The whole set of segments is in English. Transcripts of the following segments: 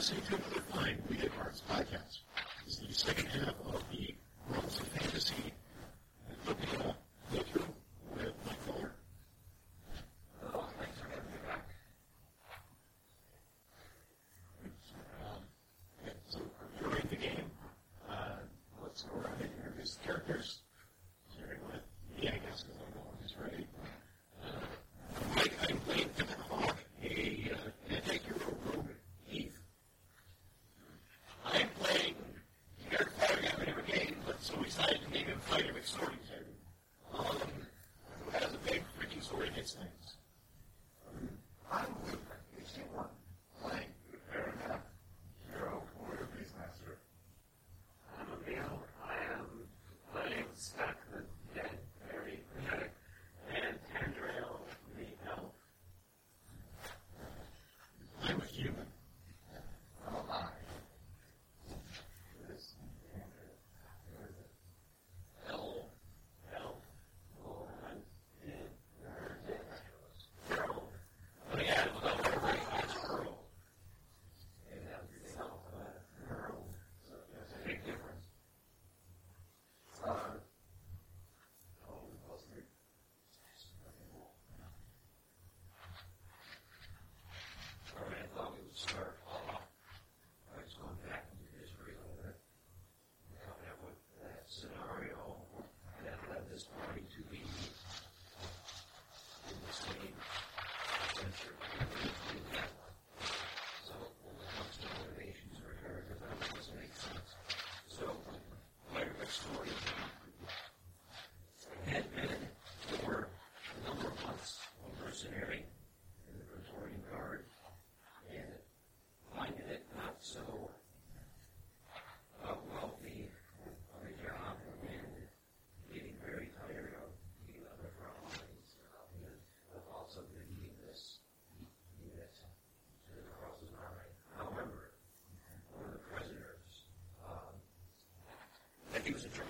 listening to another Fine We Get Arts podcast. This is the second half of the Worlds of Fantasy is adjourned.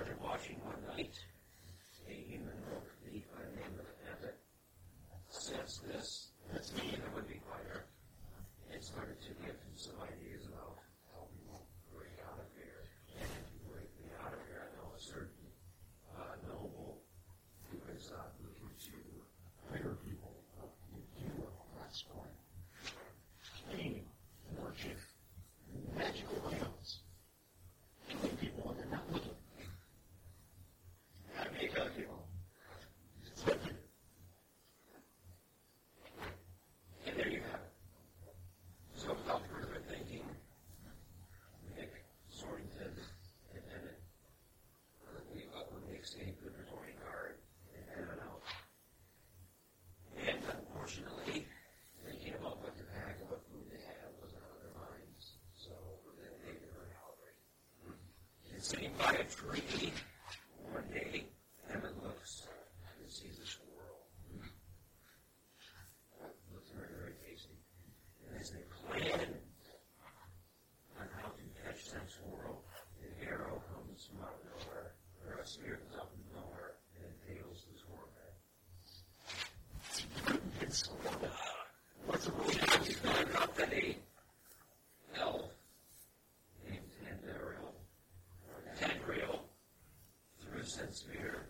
by a tree atmosphere.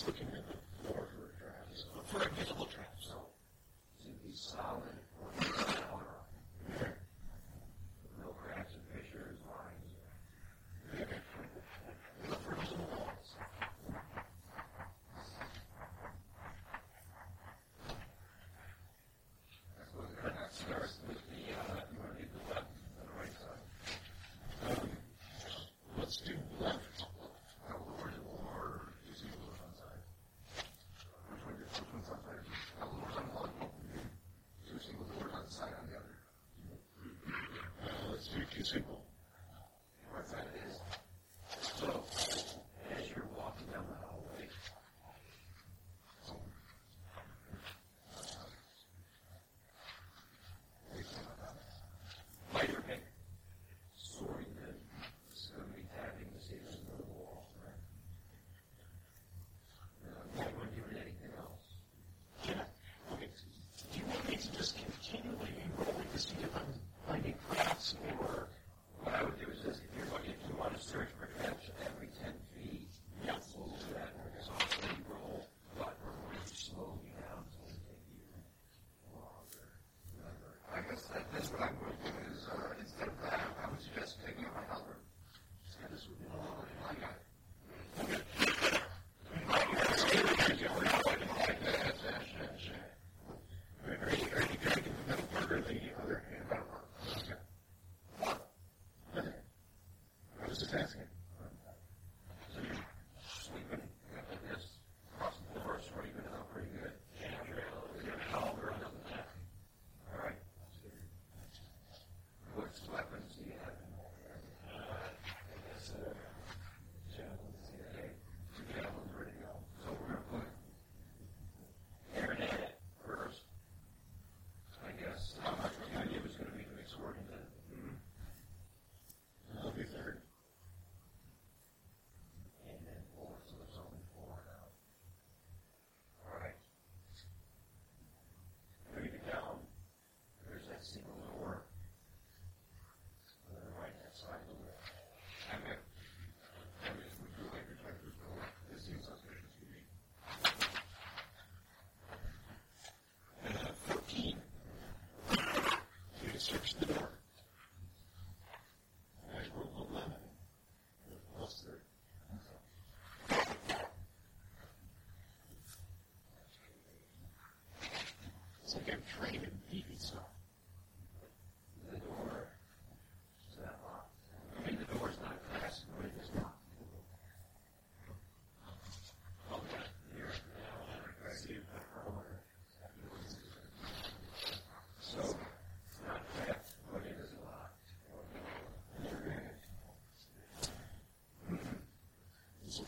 that's looking at.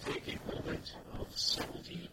Take a moment of 70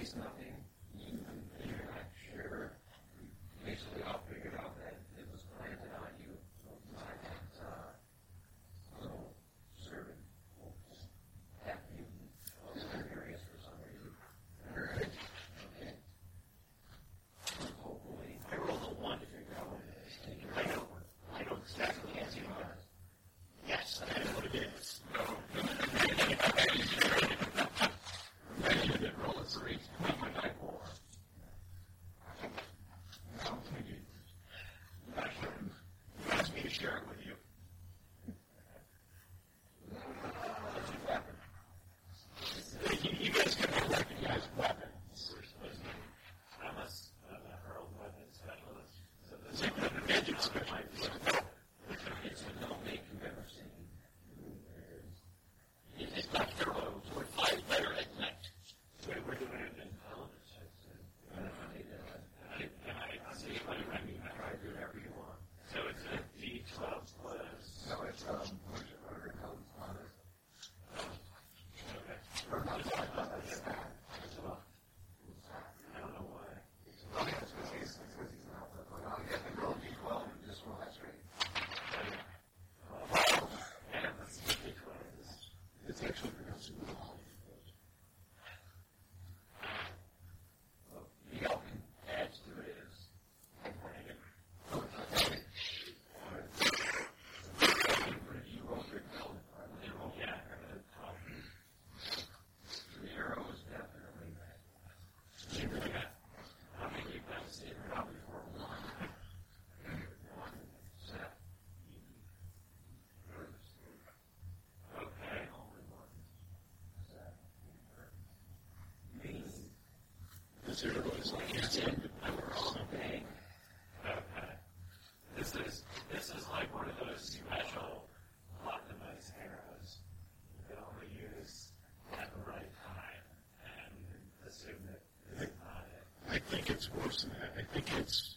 He's not. It's like it's in the power something. Okay. This is this is like one of those special optimized arrows you can only use at the right time and assume that it's not it. I think it's worse than that. I think it's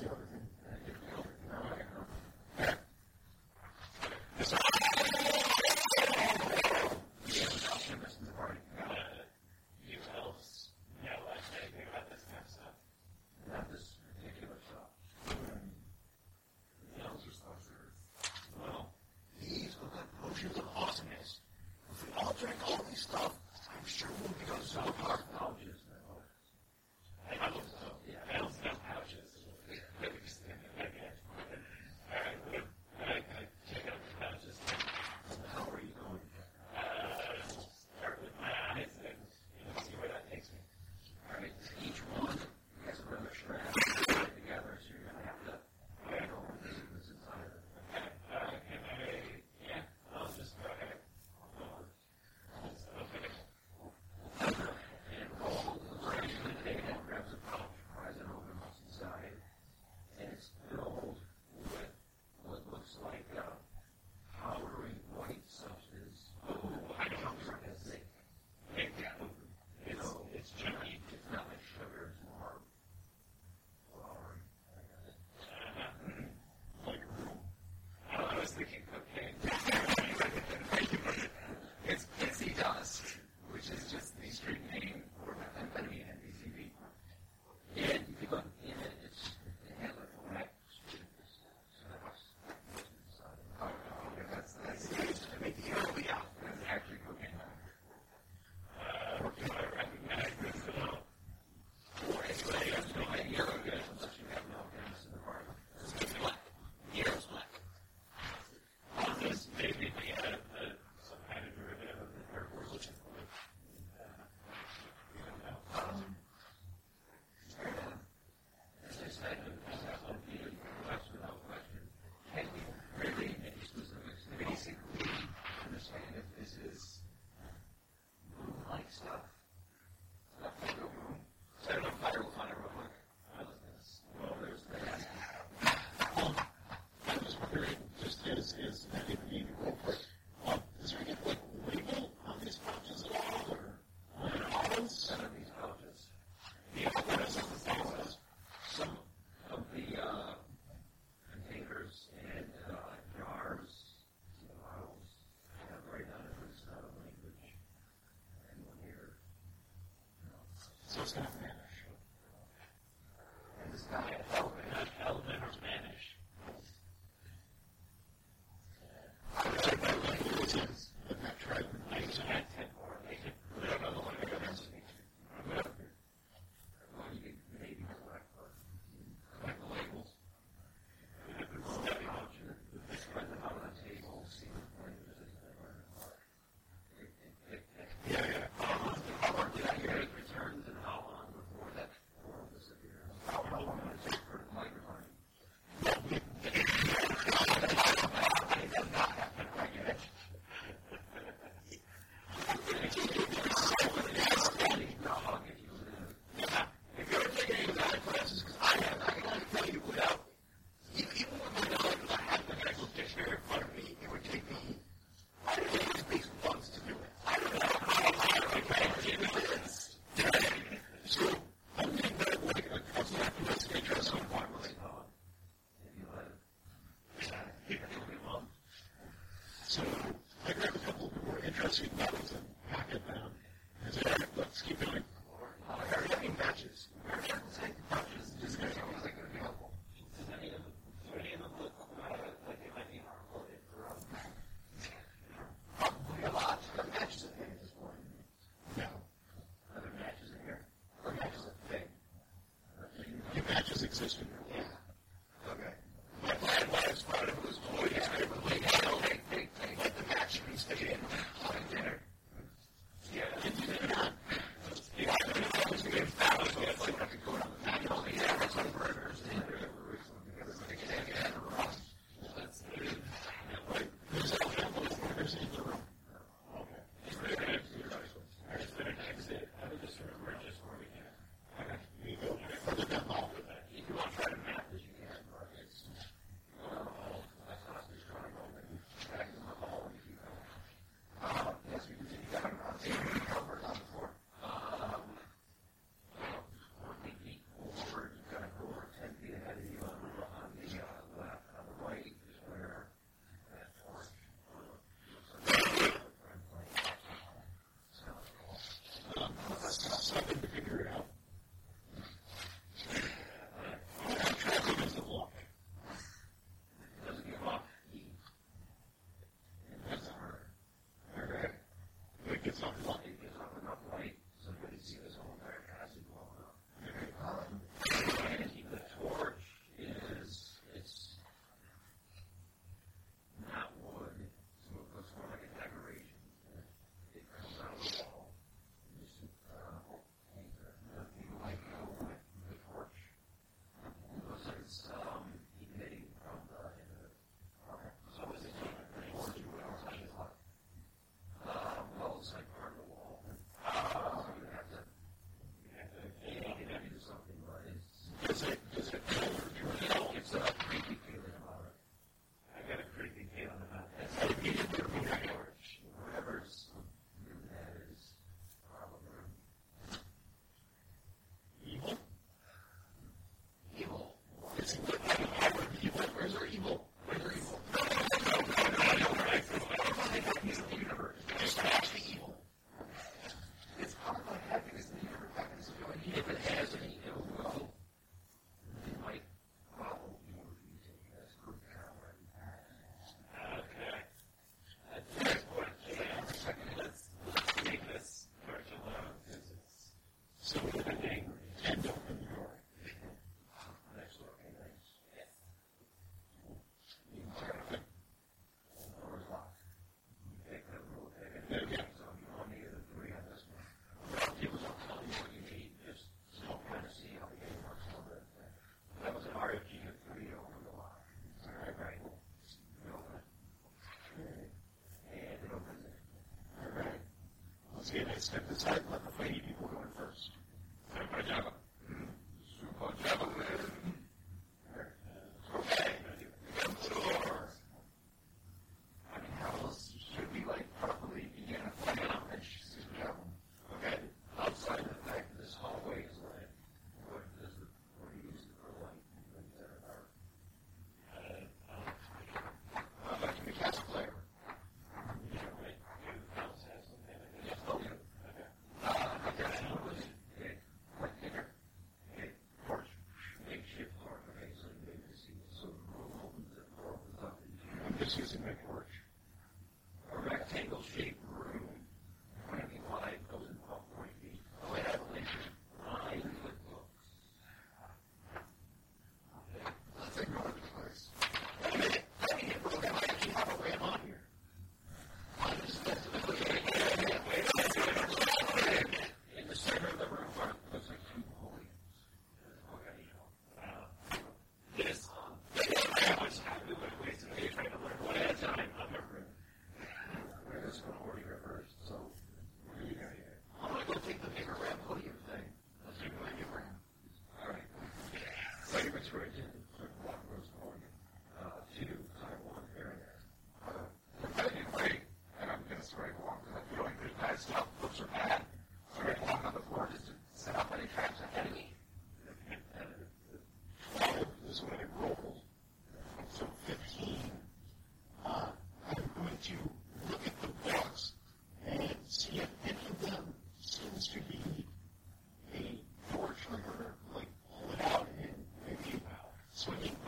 Sure. just going to matches Let's get a step aside and swimming.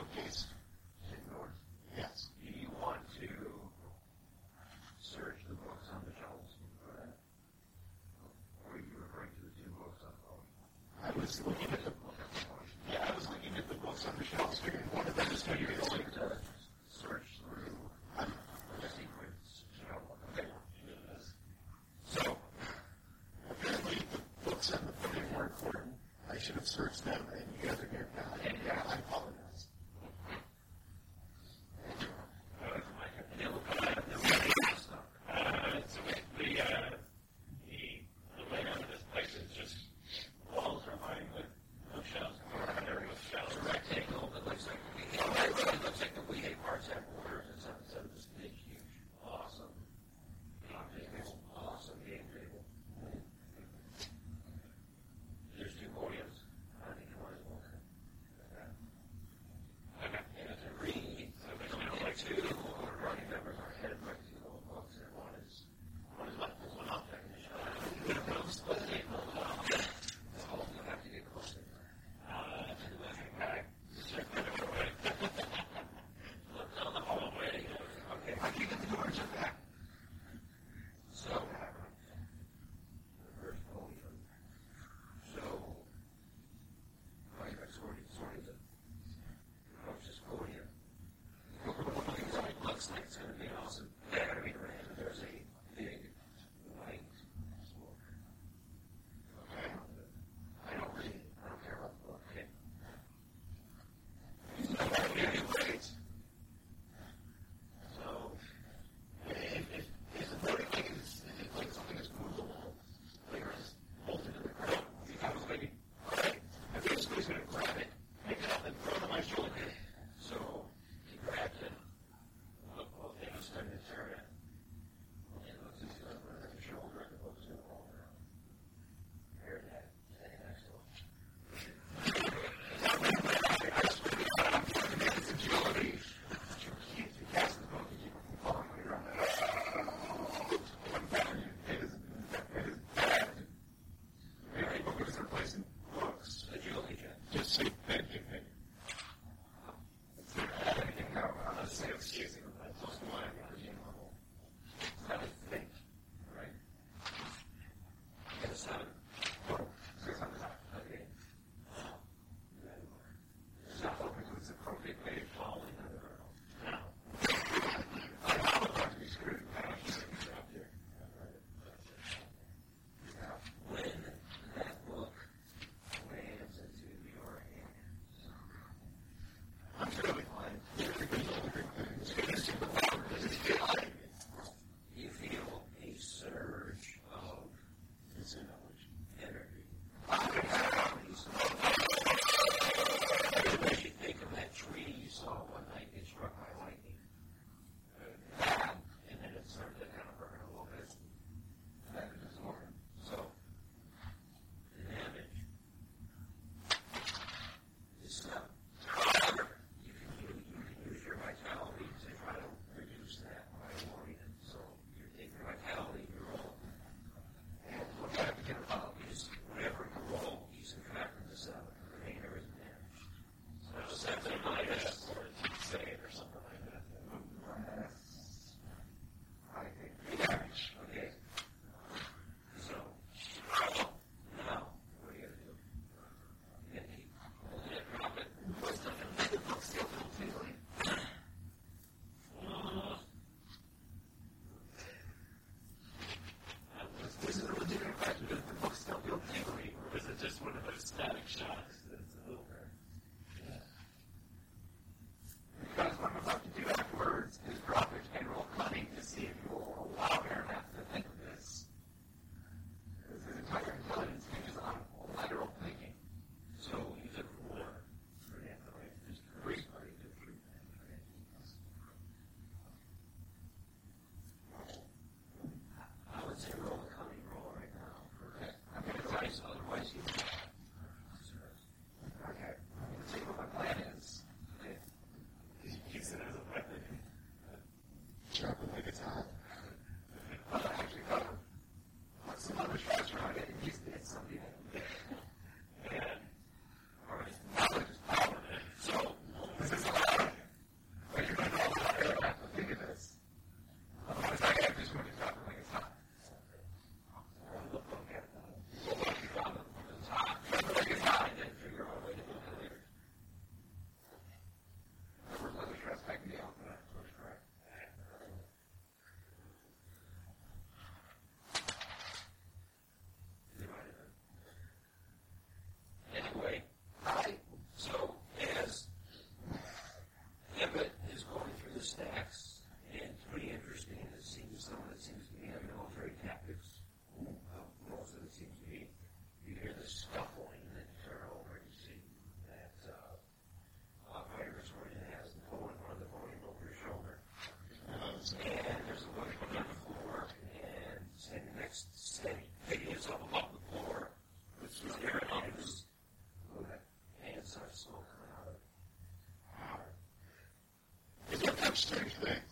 interesting thing.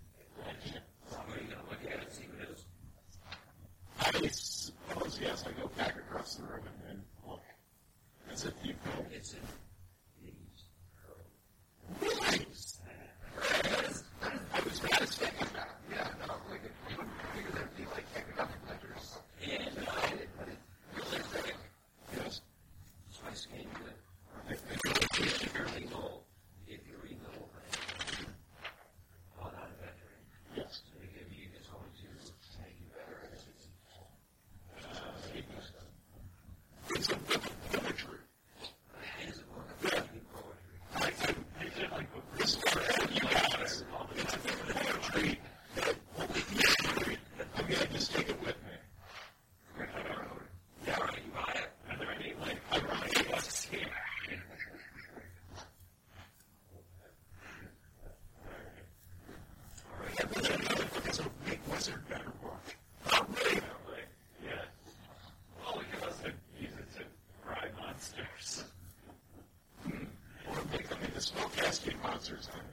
casting monsters.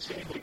saying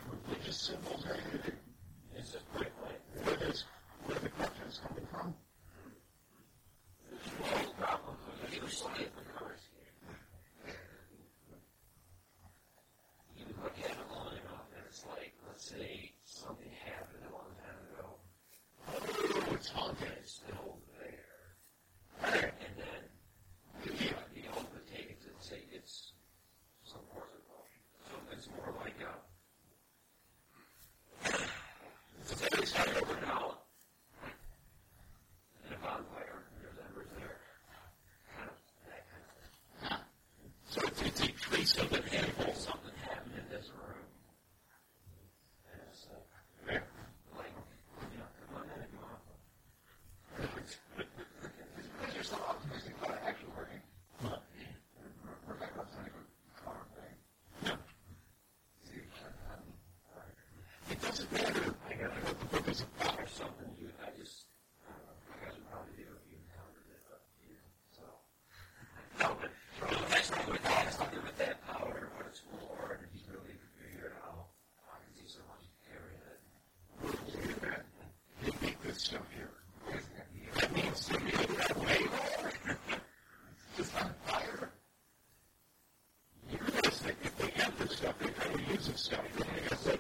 Jesus.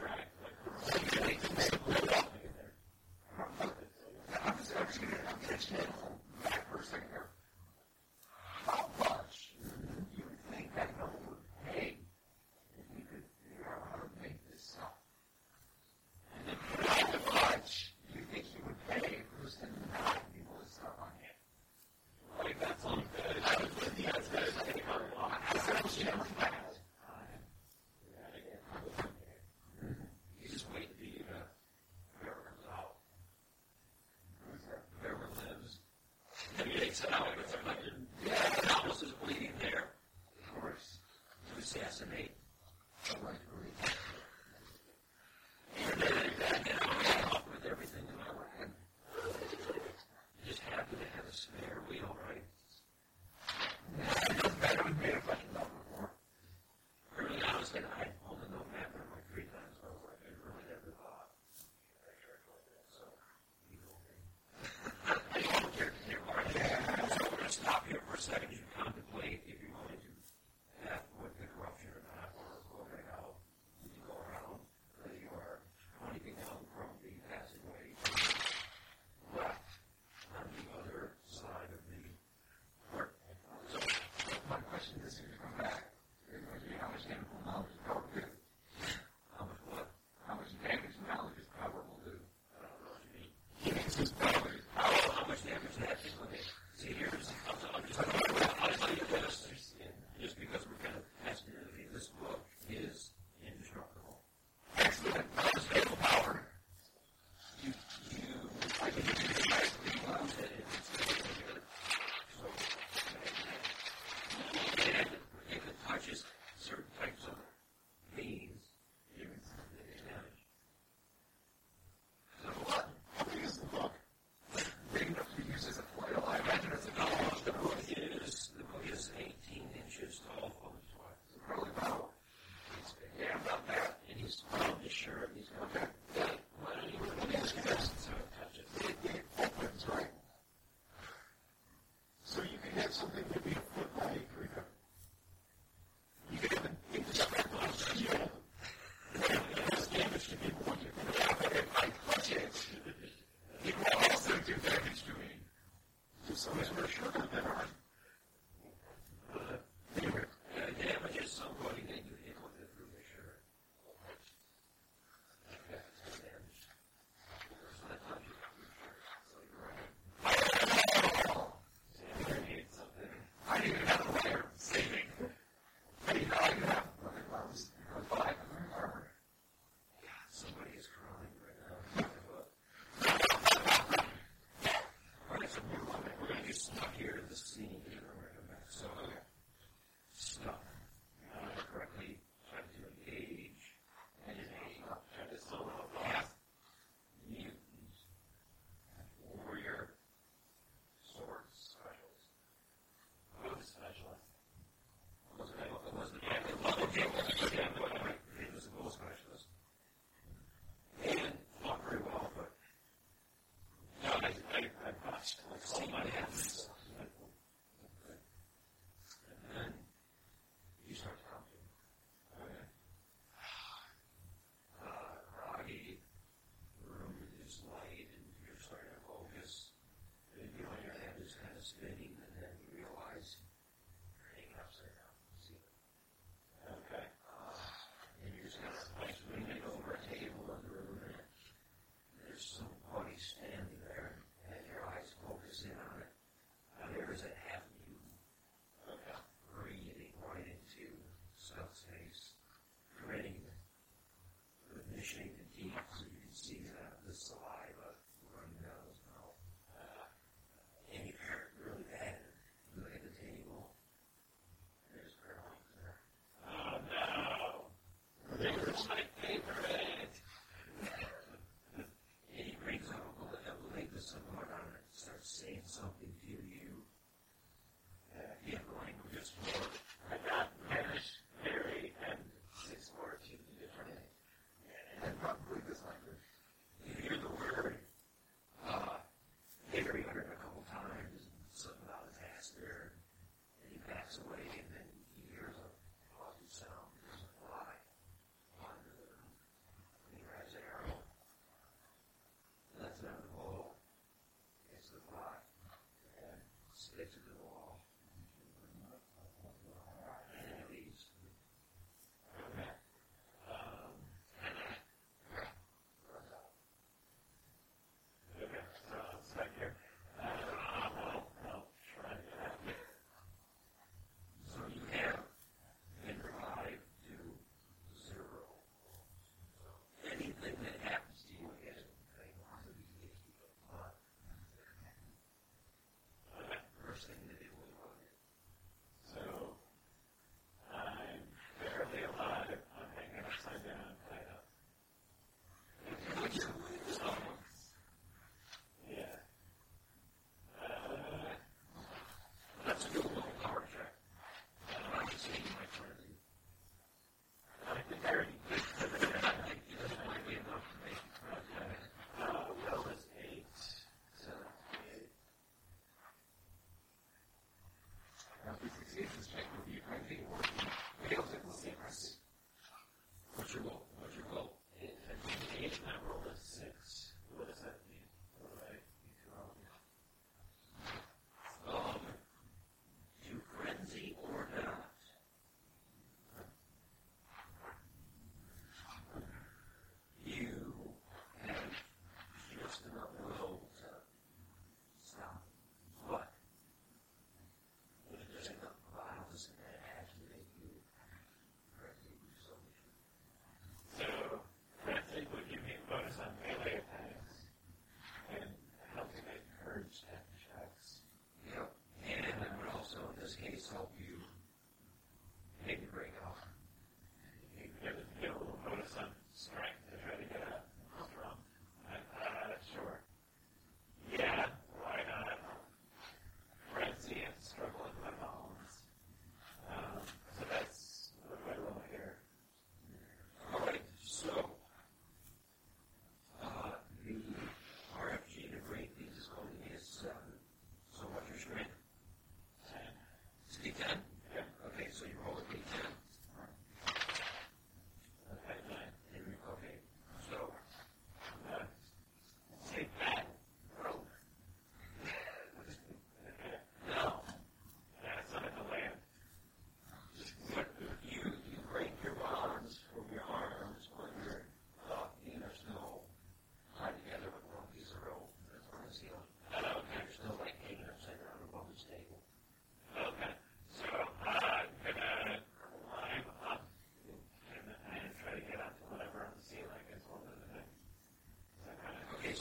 So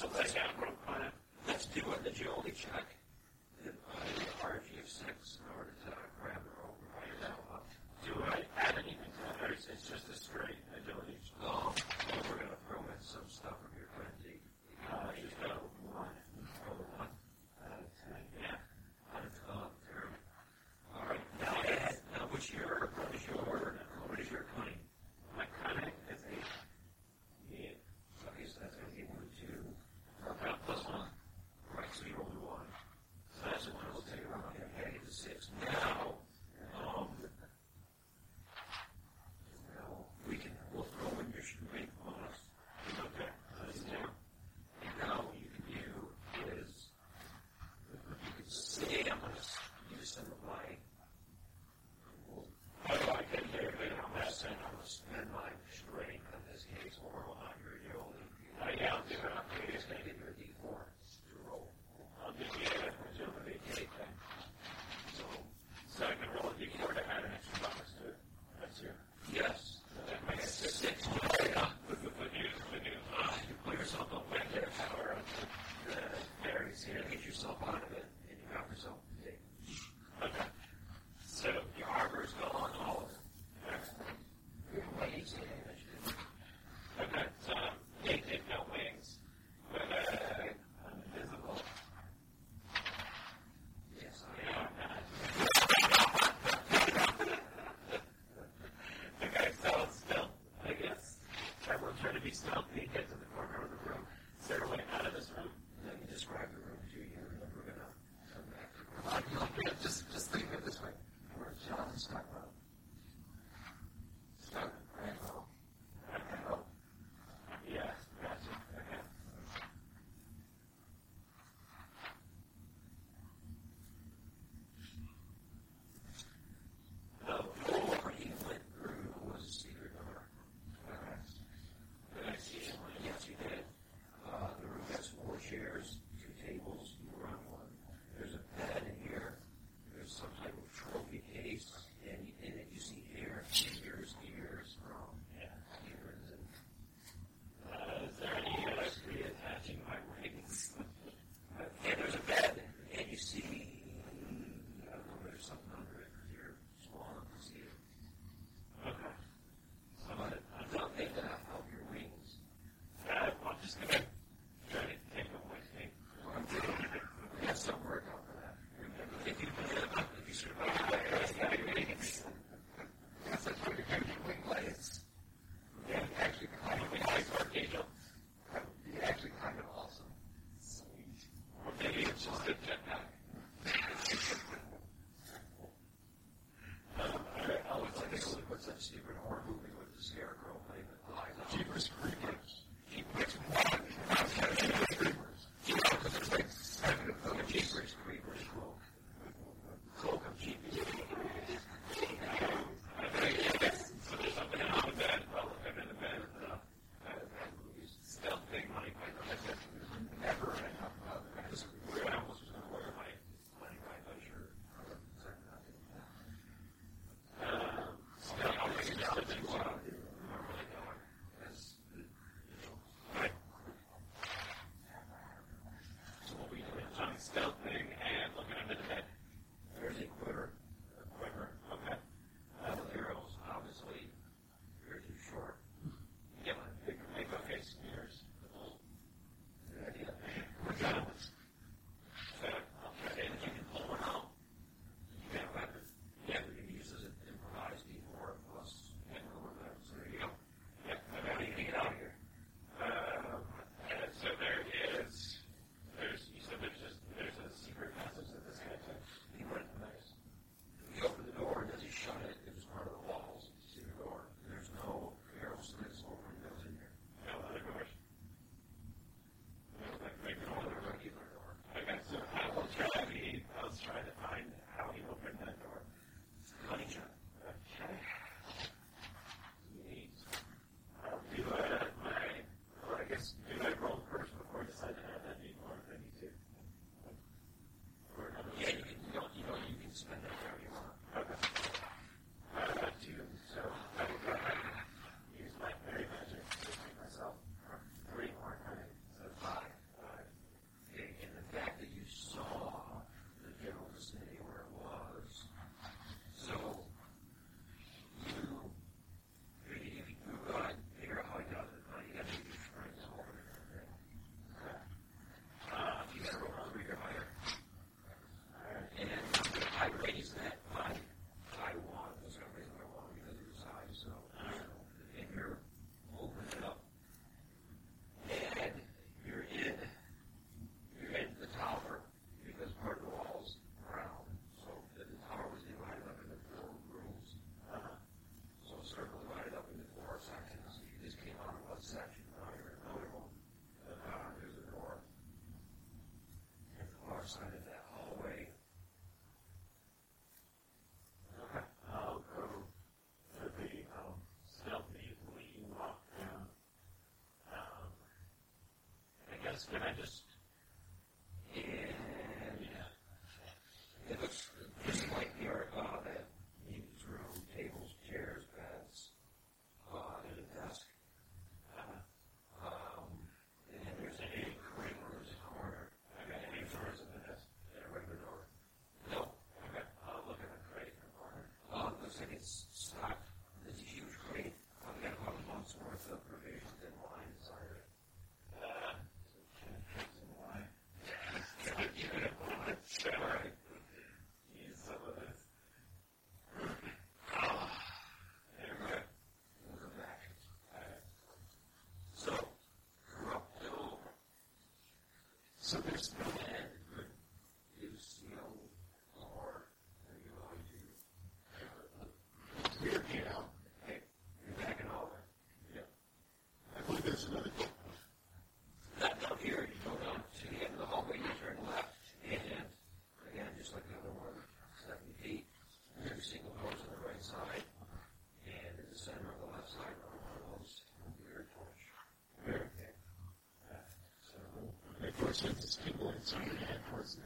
So let's let's do it, the only check. something that's So there's census people in China had horse and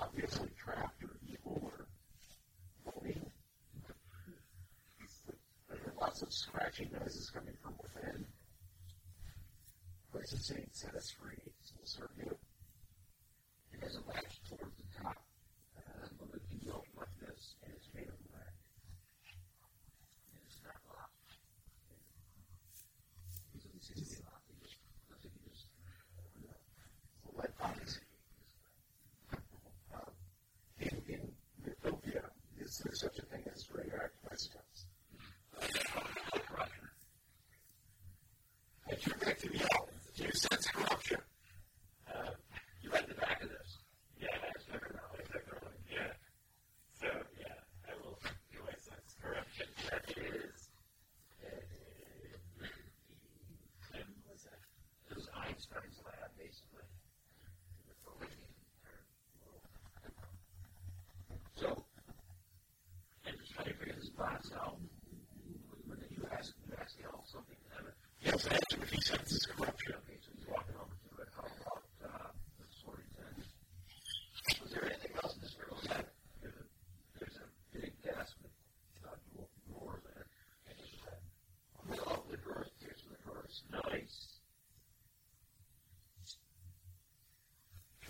obviously trapped or evil or bullying. lots of scratching noises coming from within. Christ is saying, set us free.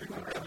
Remember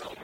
Harley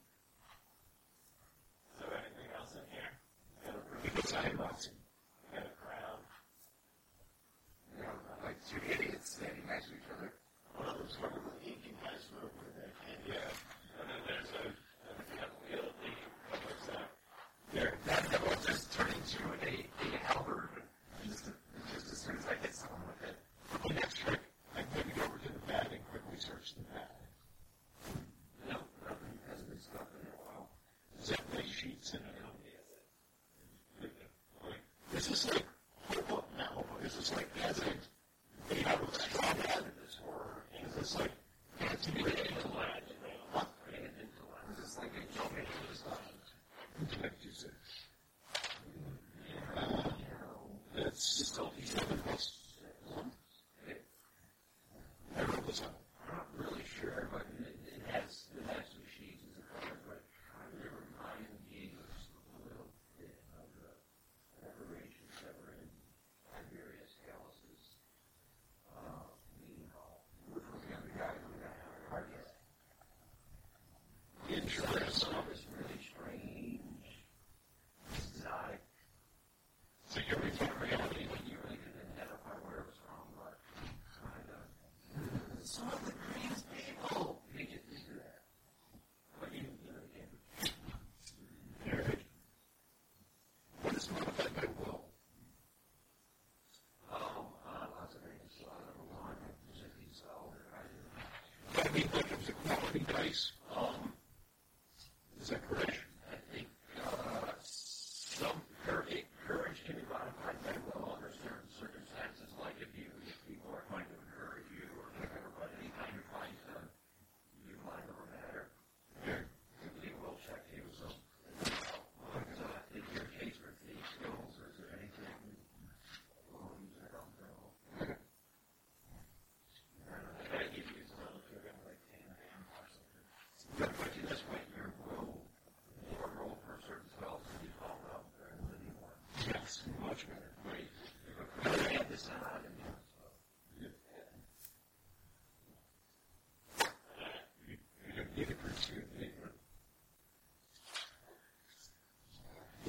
quality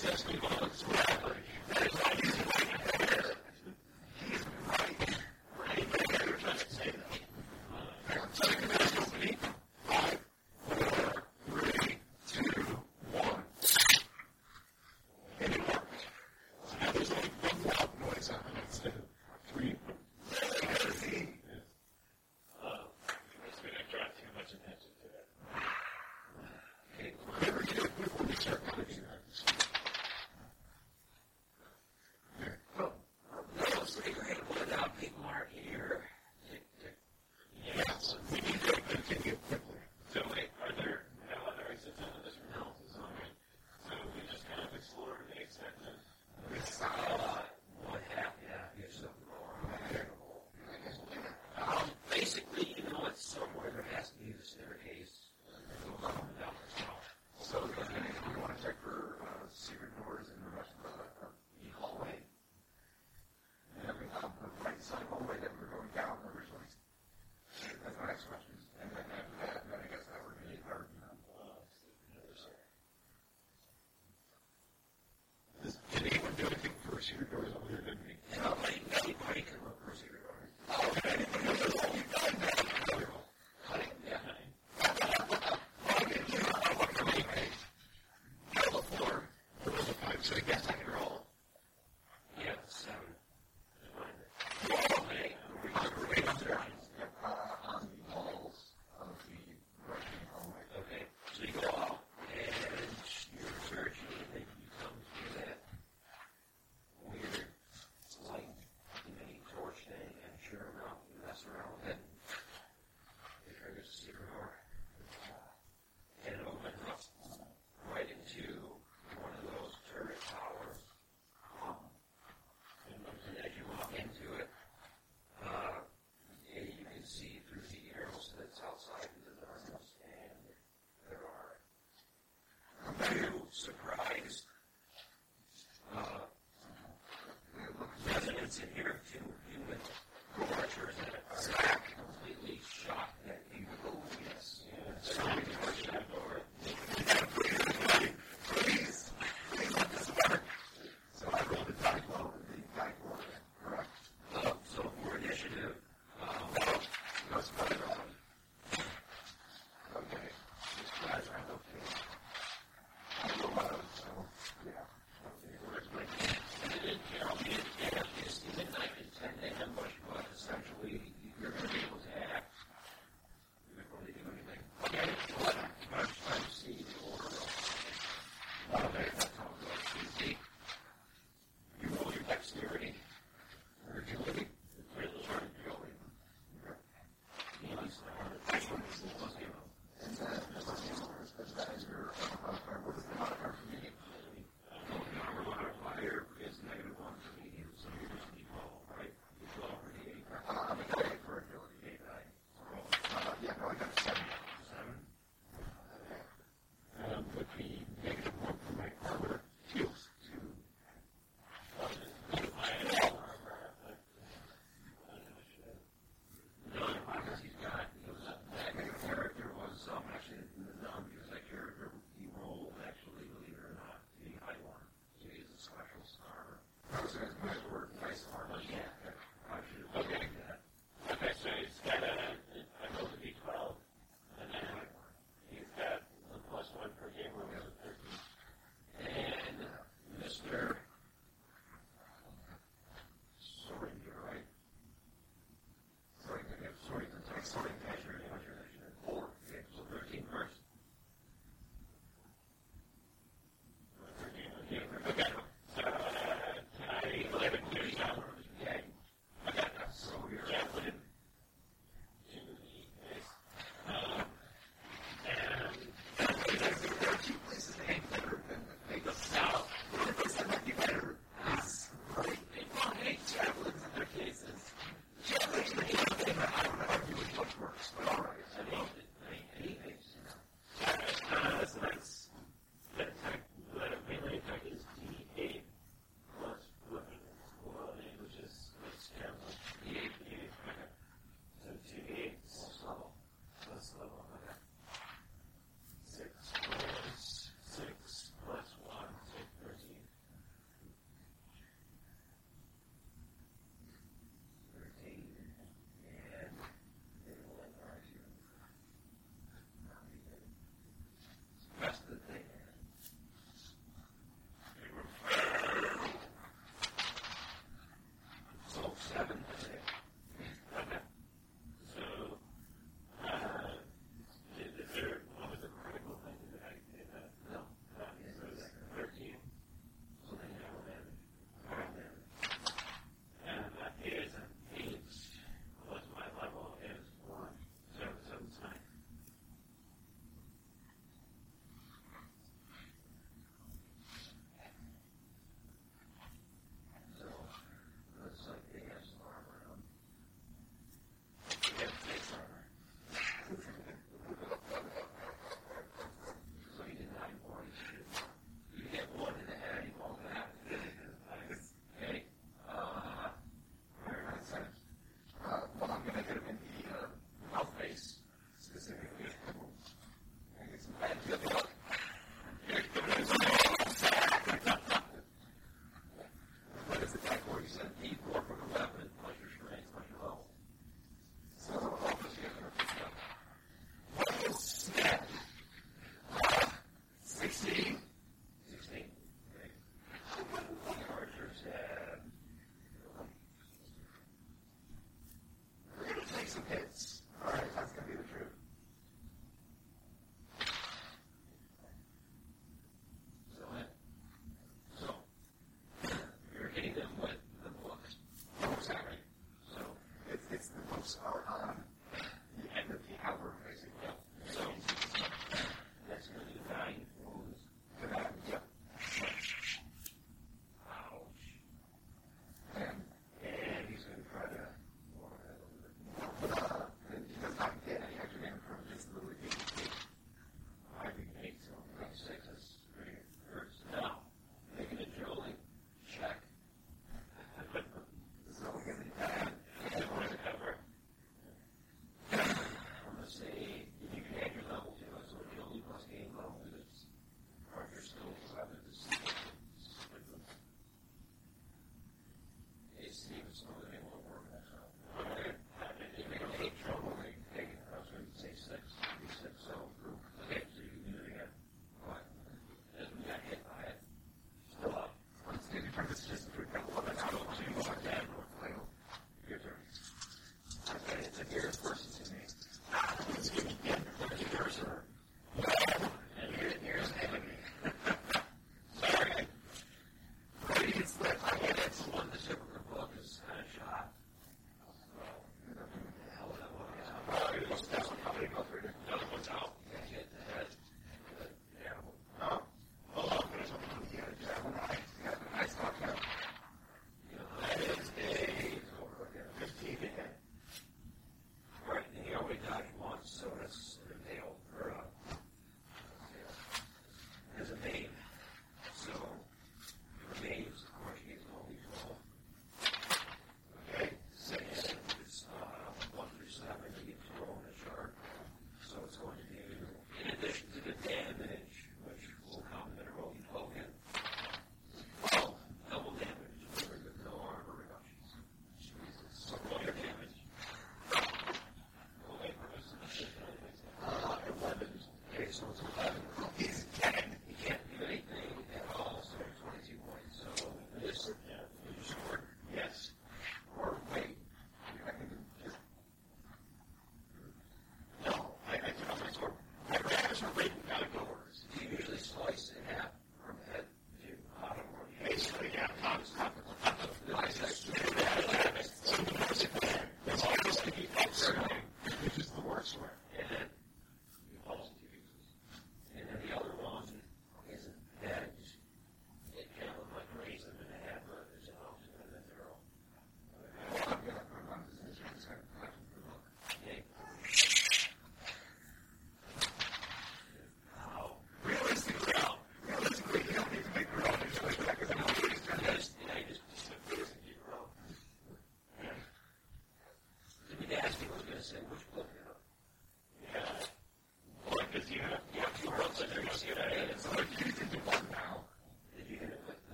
successfully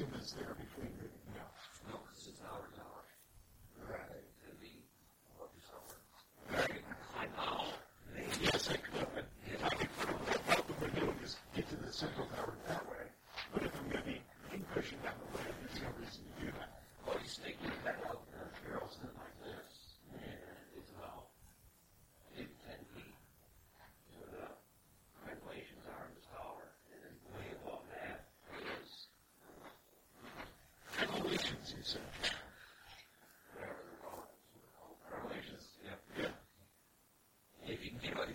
Jim is there.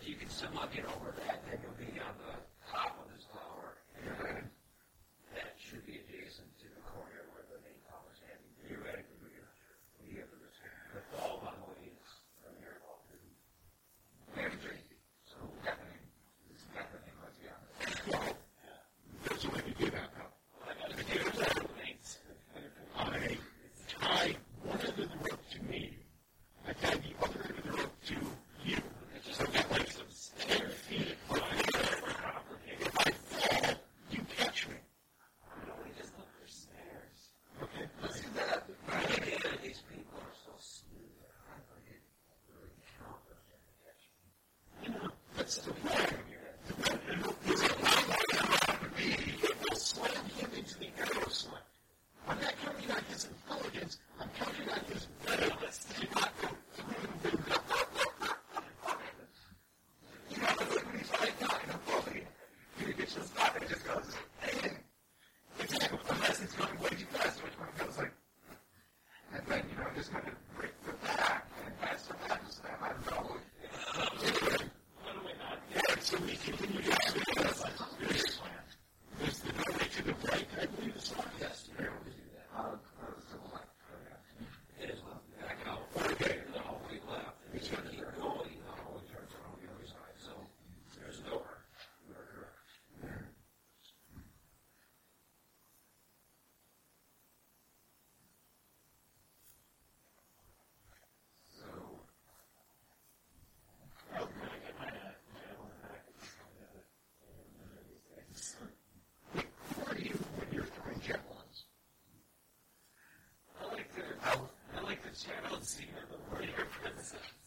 you can somehow get over that, then you'll be on the Yes.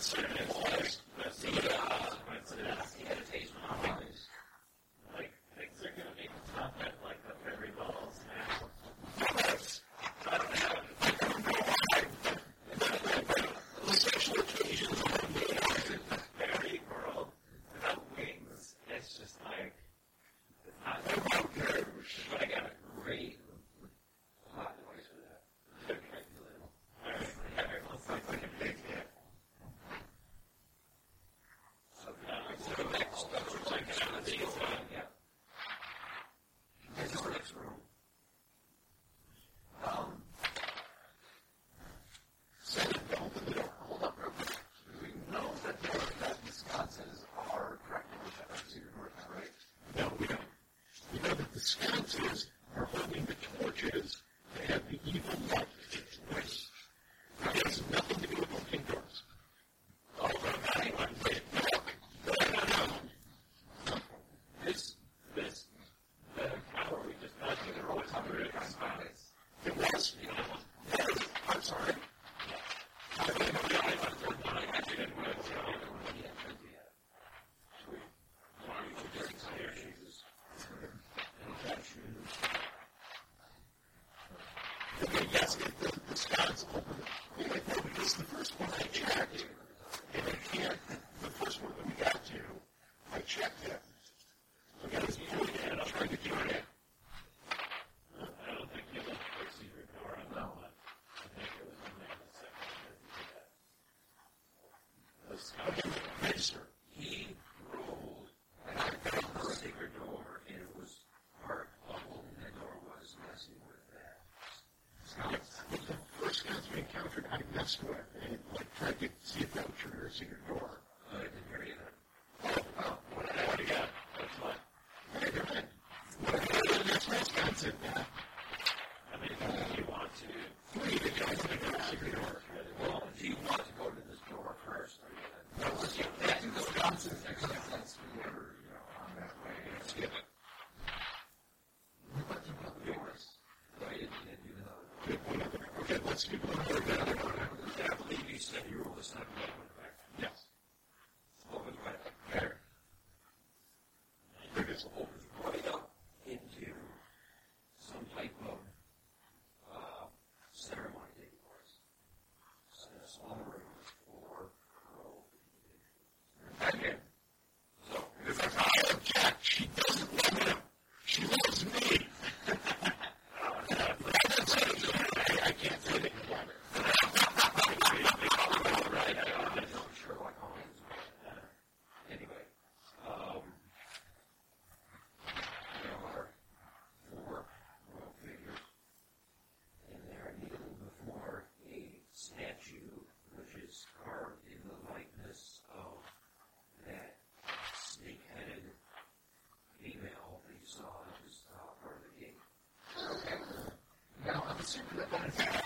concerning asking for the Wisconsin. Only thing is the first one I checked. to your door. I didn't hear you then. Oh, what did I got? That's fine. Hey, come in. What did I do in Wisconsin? Yeah. How many times do you want to? Three, the guy's going to knock door. Well, you want to go to this door first? Or you Unless you have to Wisconsin, that's whatever, you know, on that way. Skip it. What about the doors? Right, and you know. Okay, let's one more. Yes.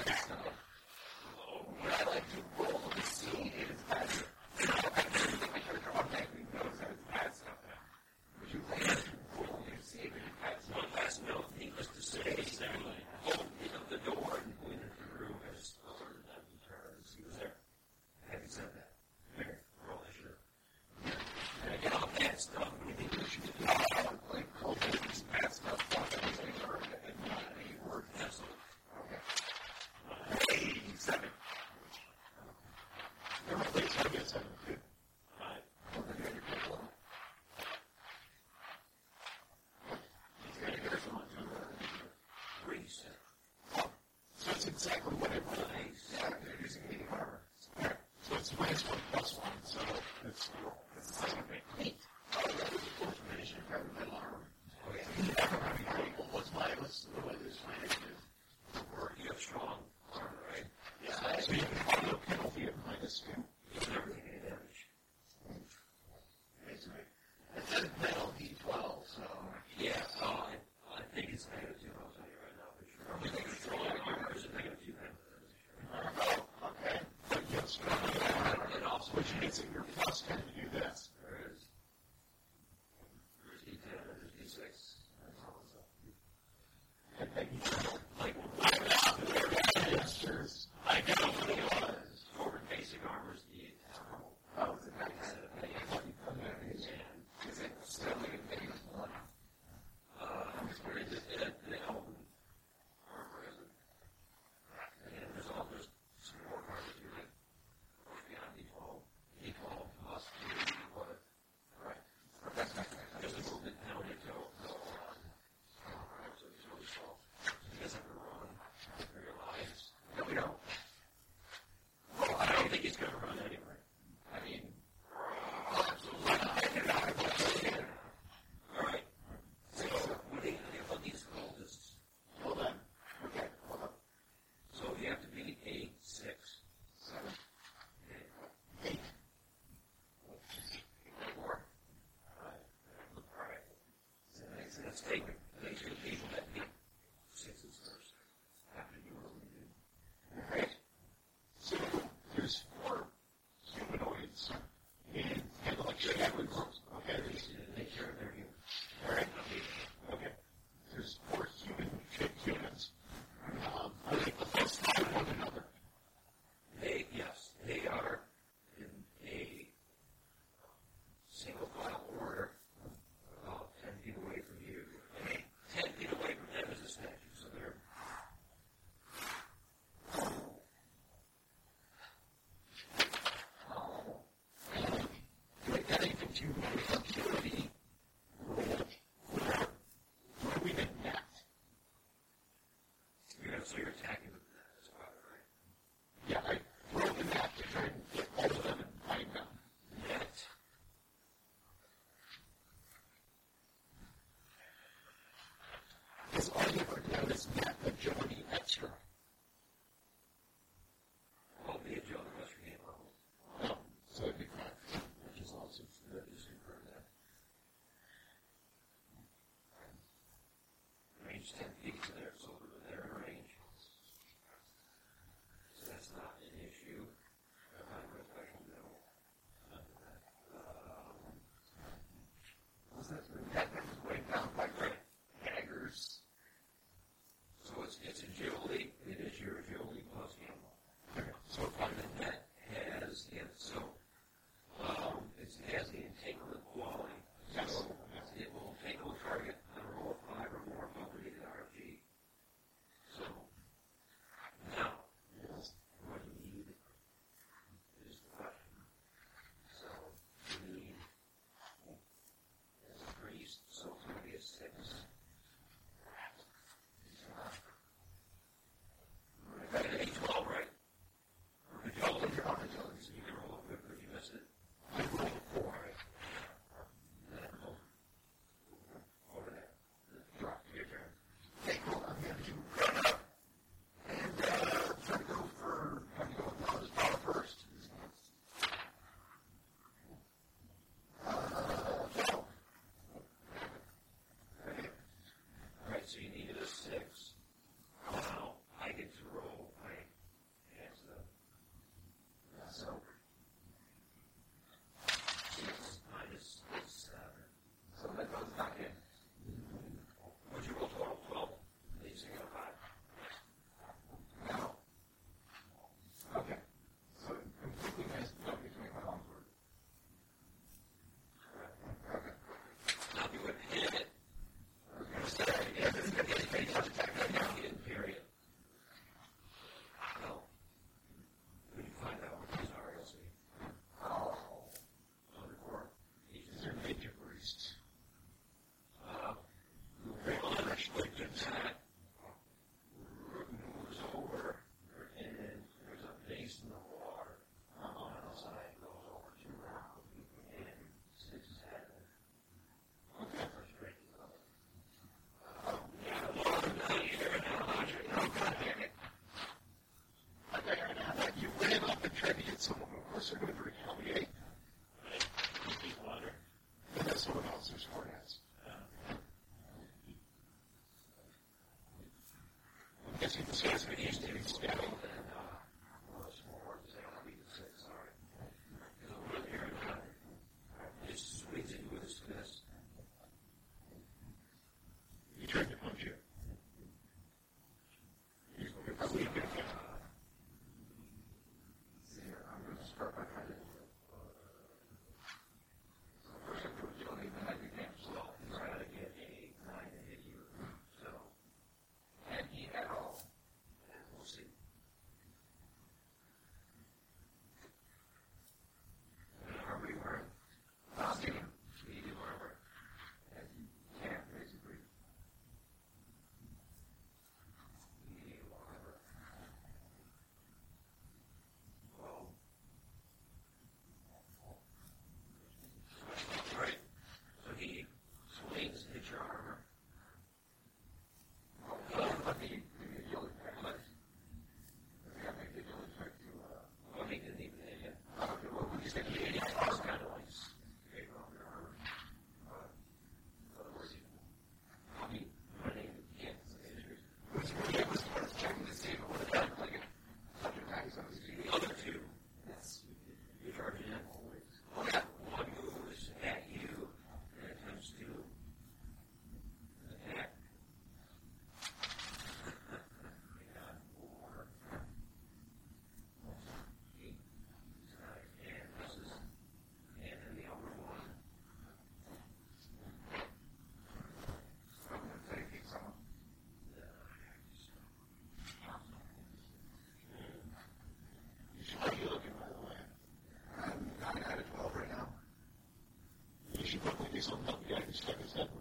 based on what we understand is that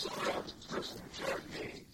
someone else is supposed me.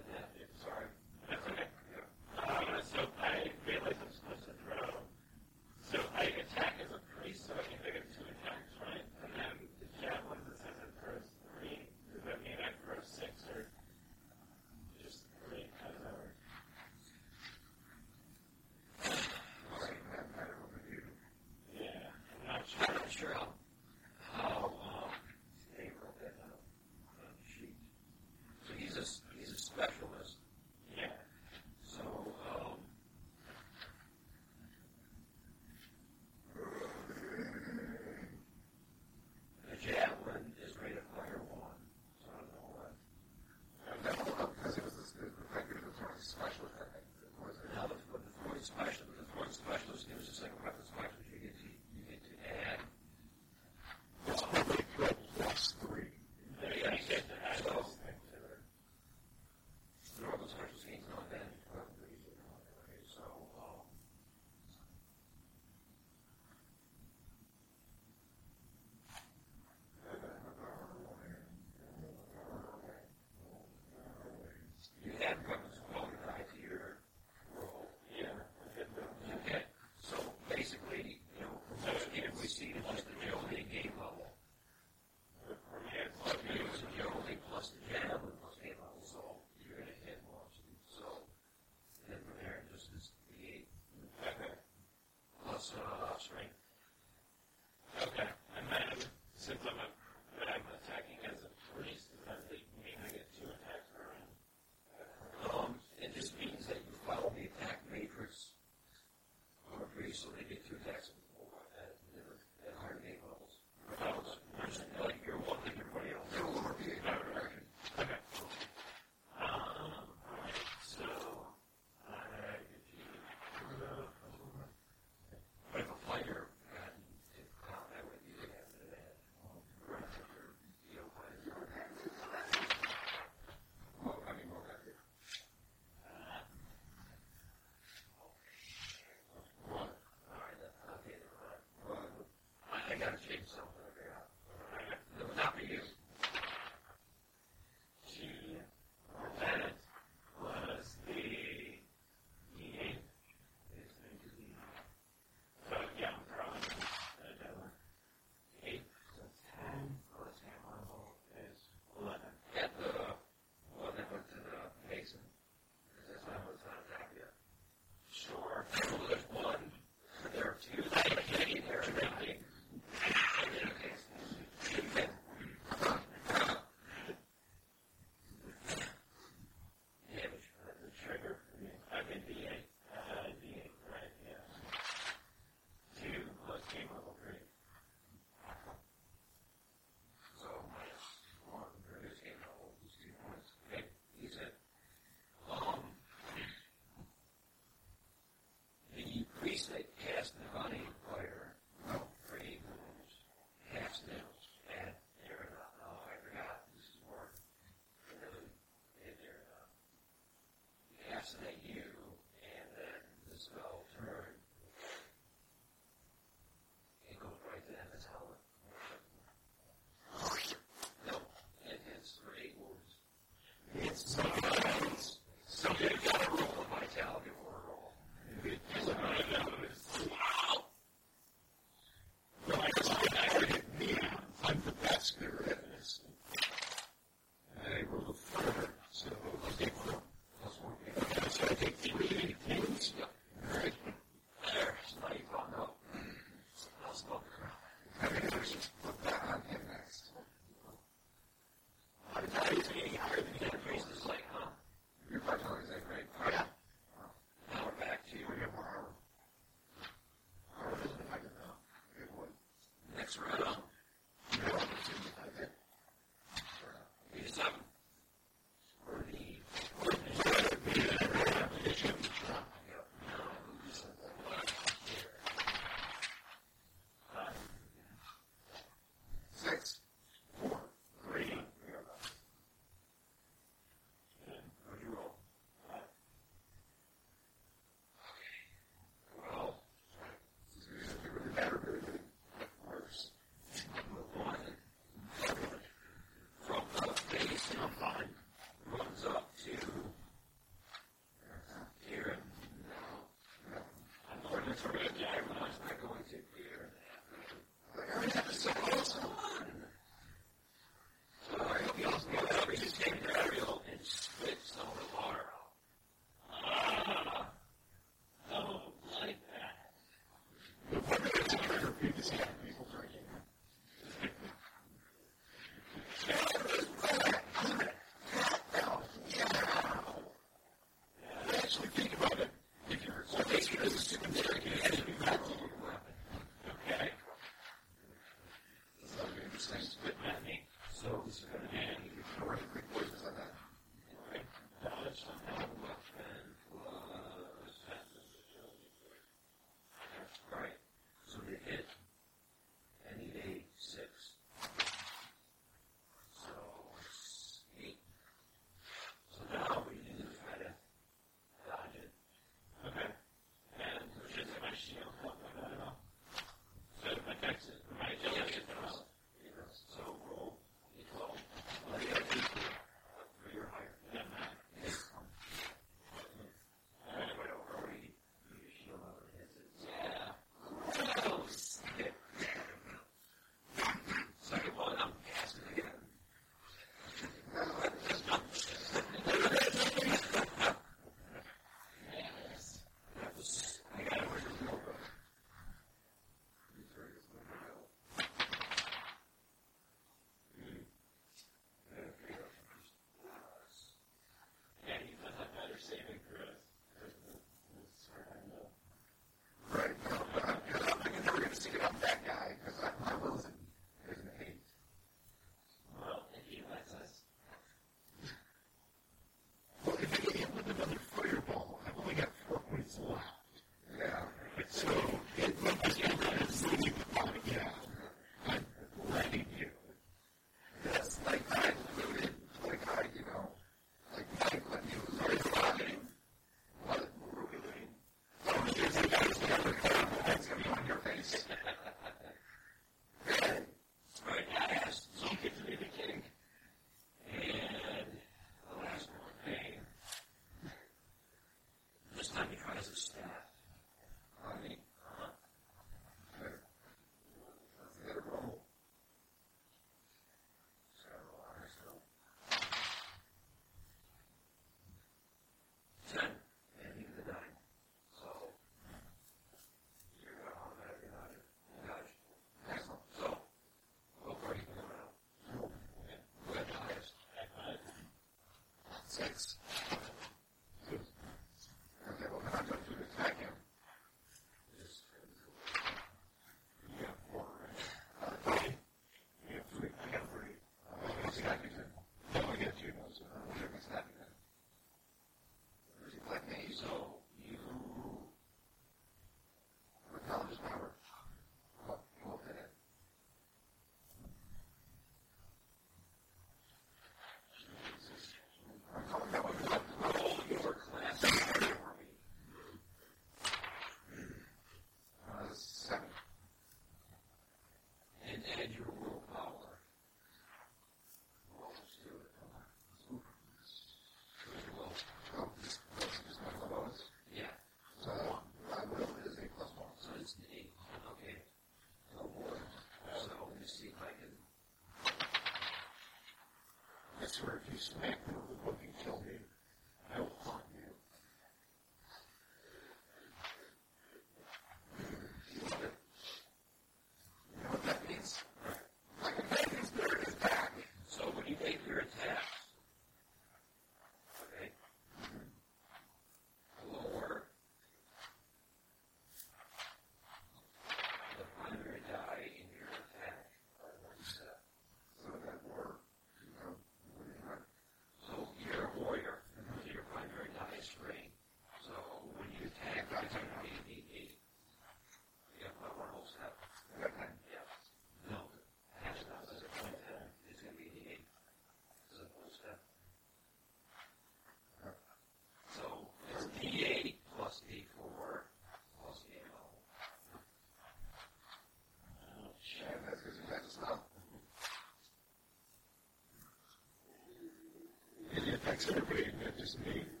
just me.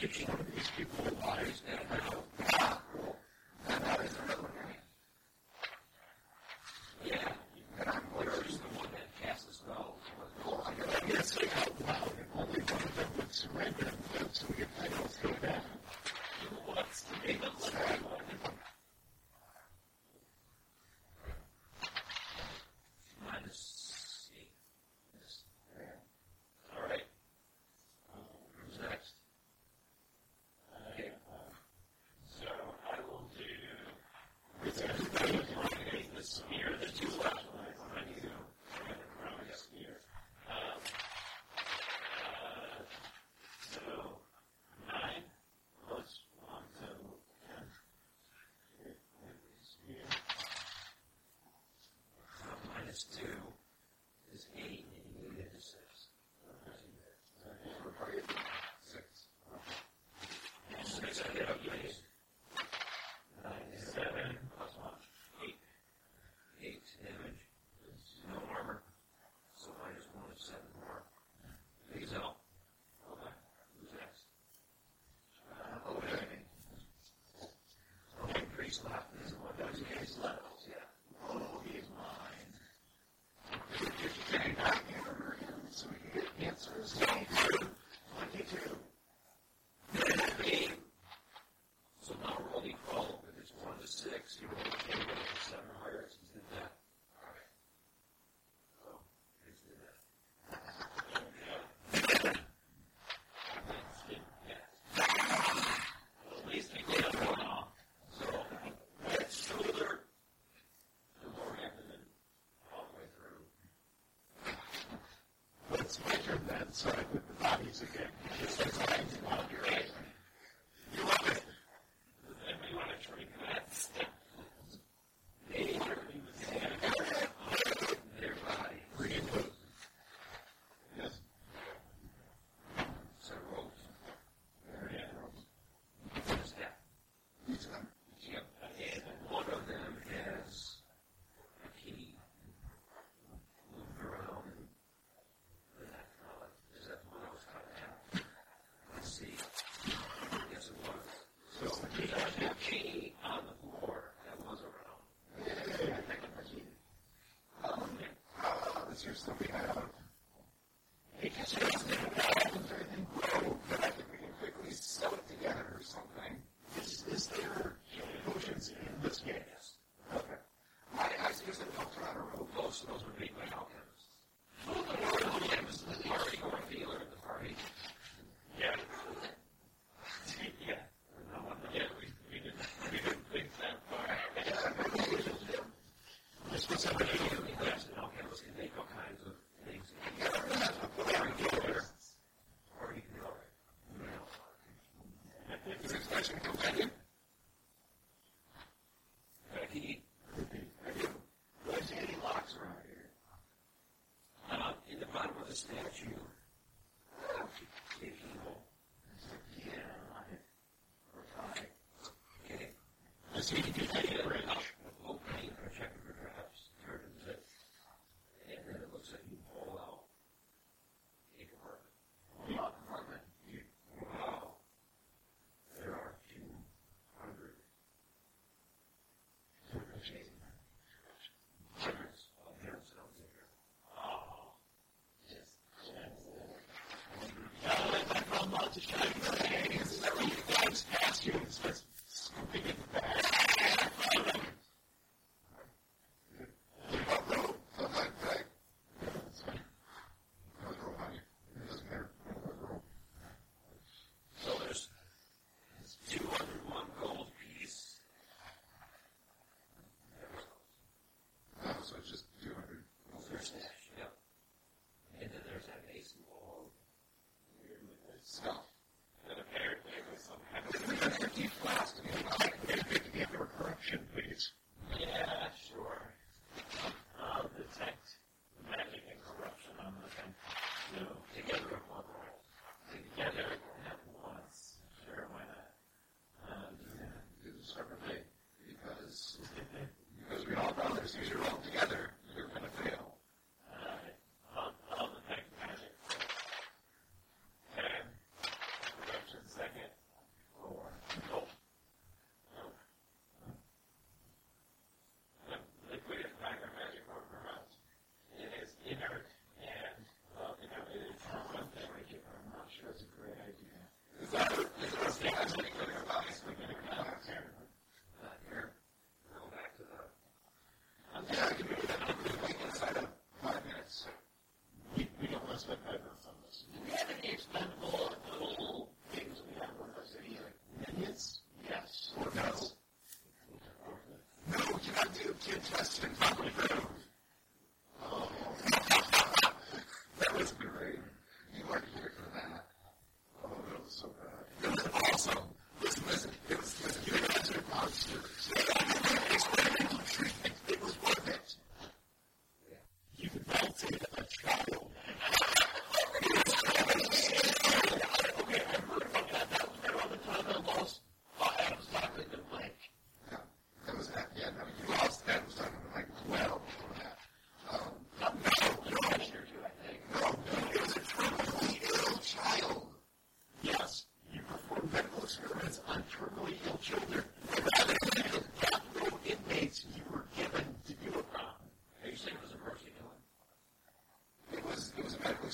get to know these people lives and is to and so I put the bodies again.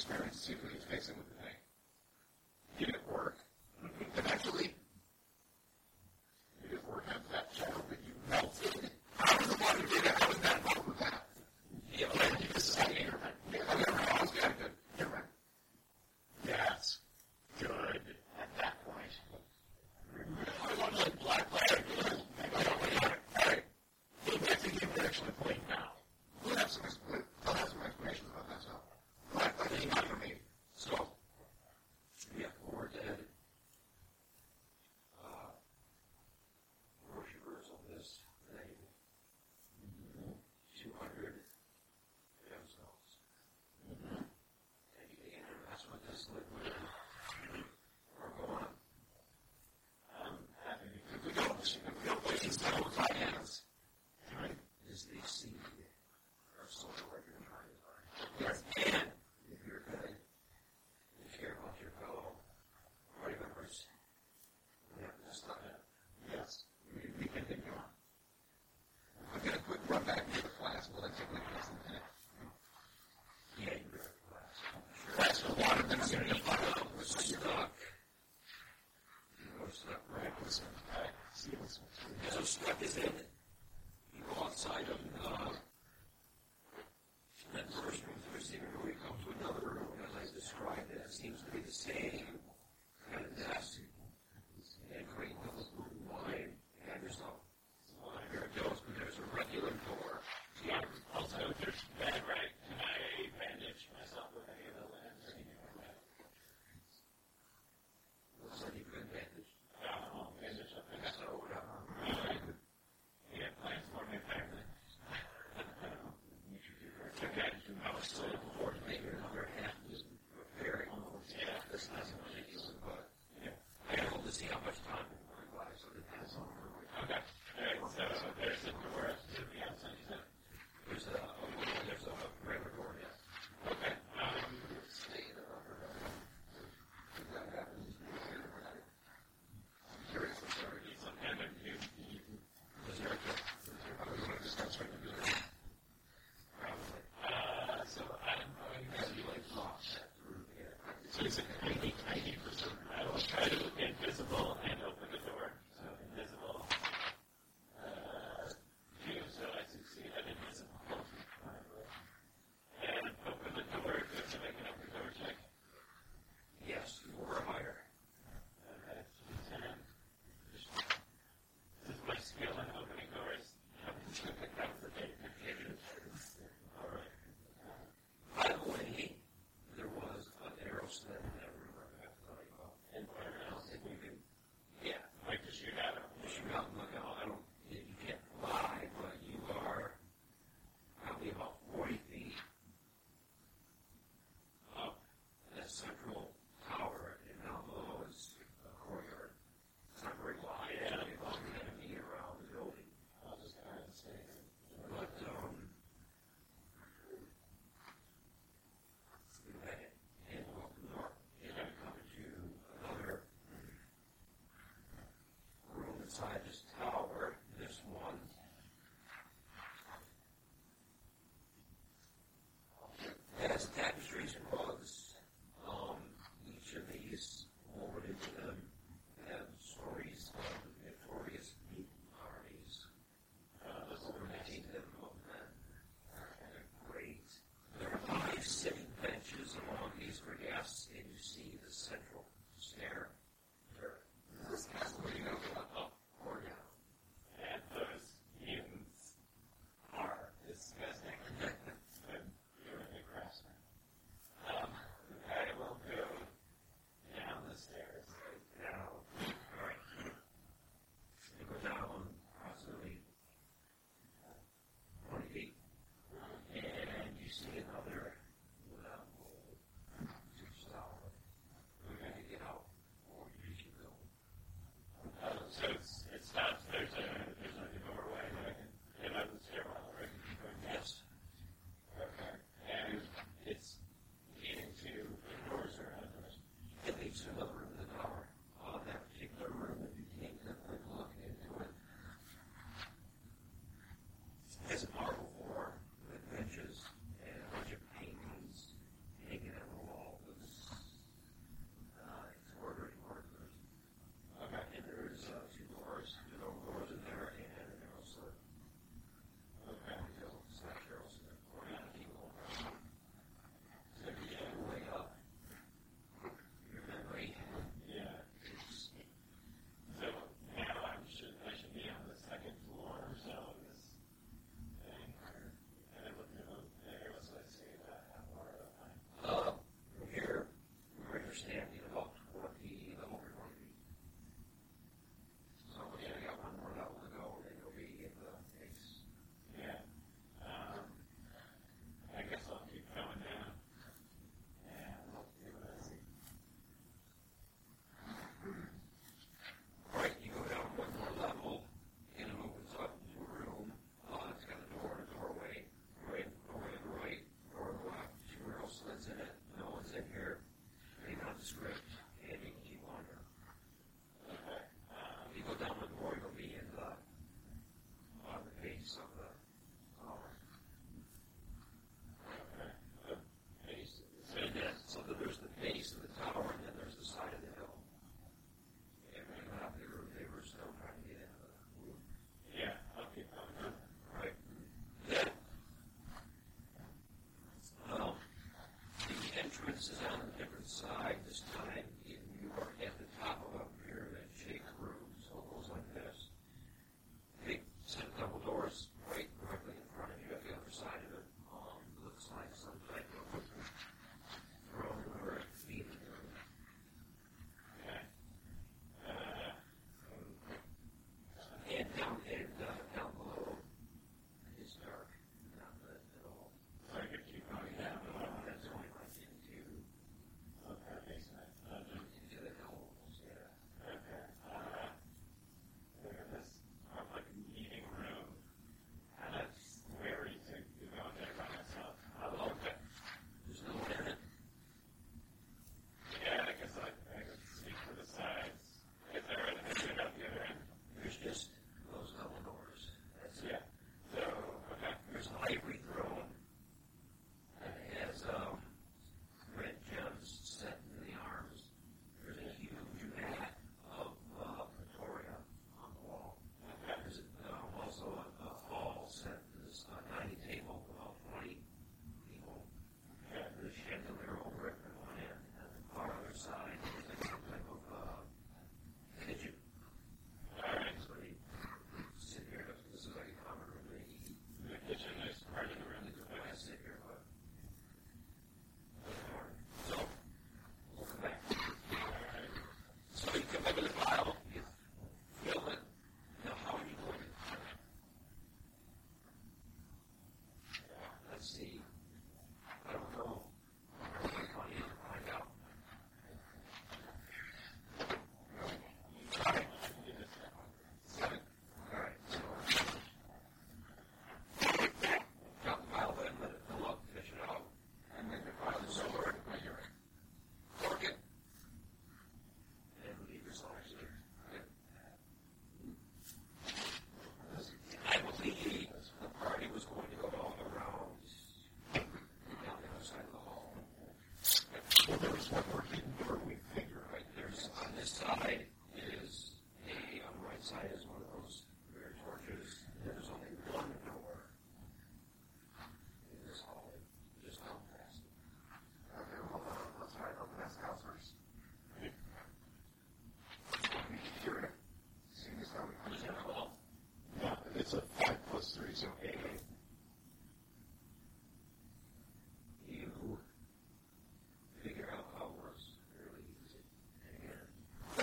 To see if we could brought back to the class will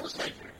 Savior.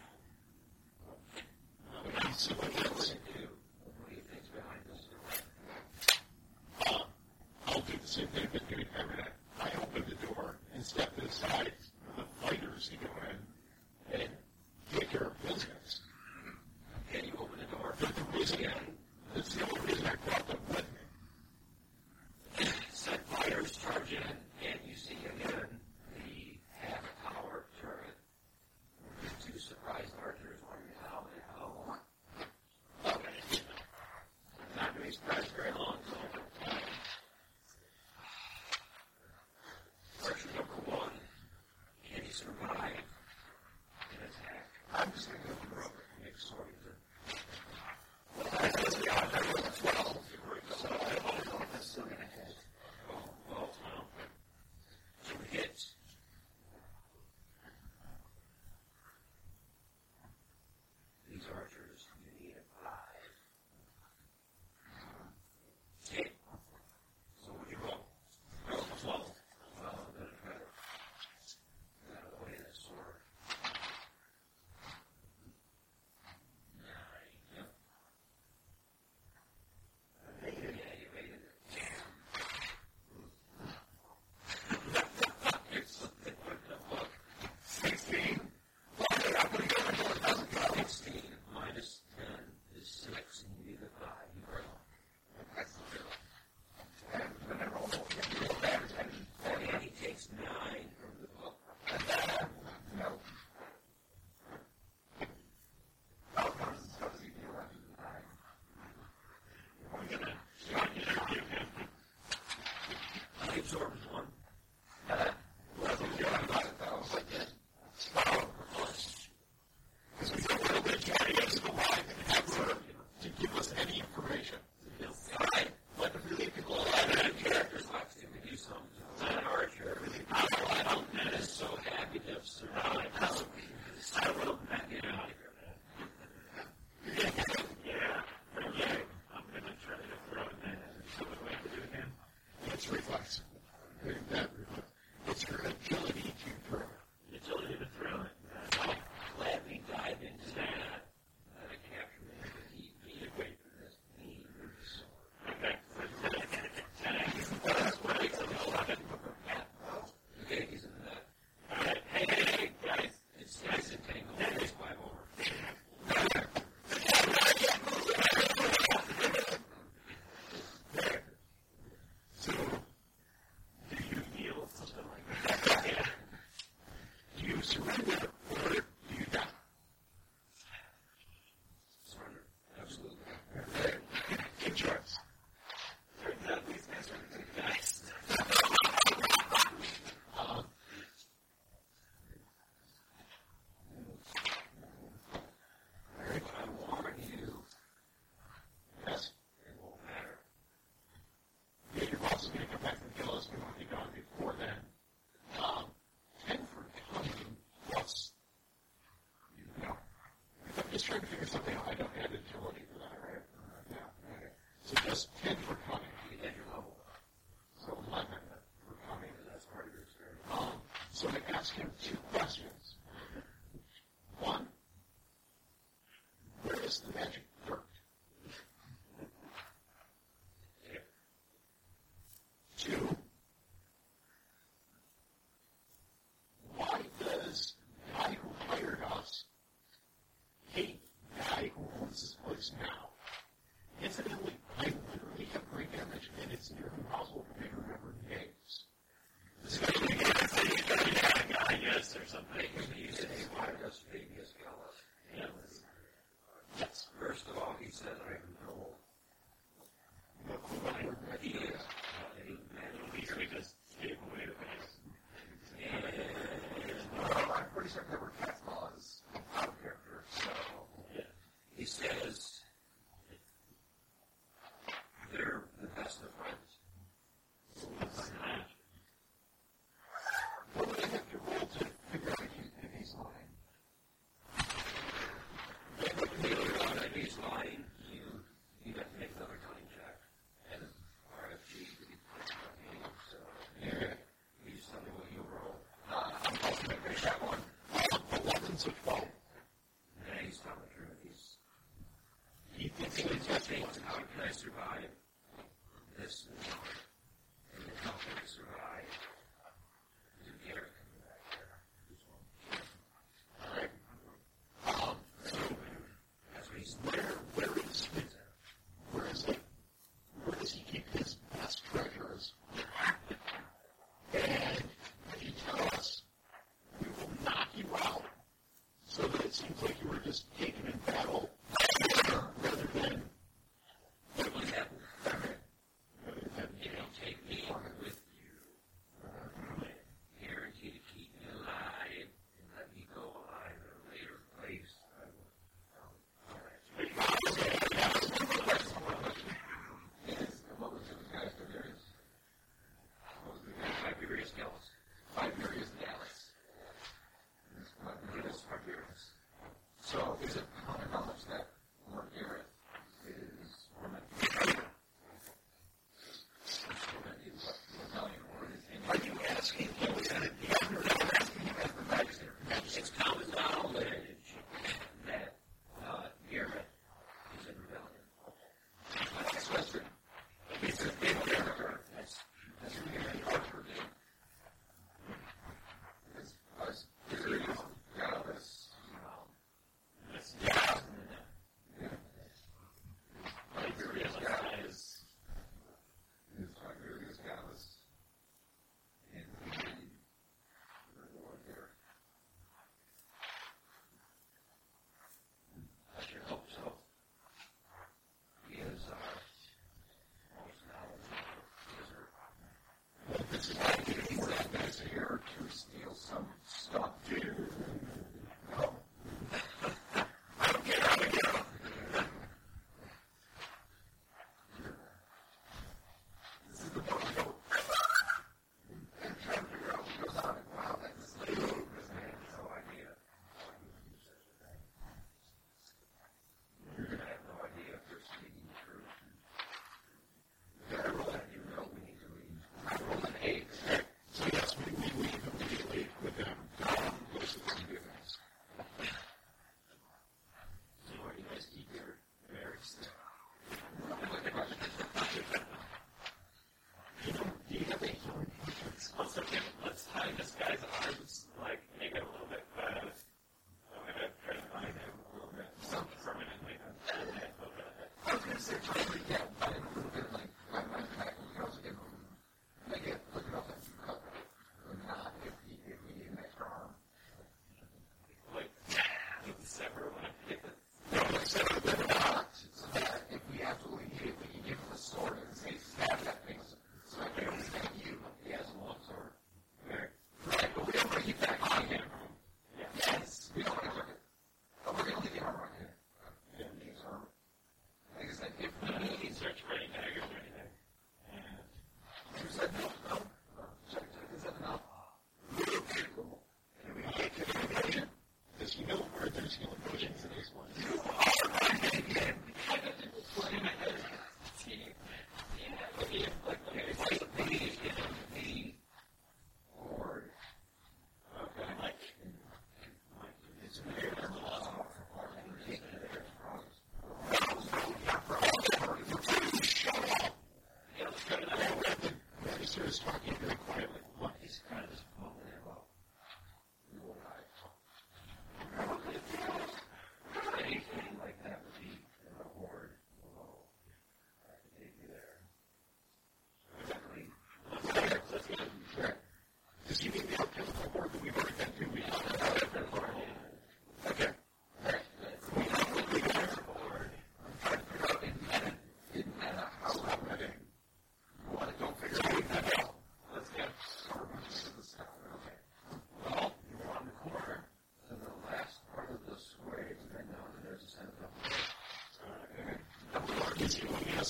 just trying to figure something out. I don't have the ability for that, right? Yeah. Okay. So just pin for cutting. She was another place to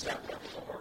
Samuel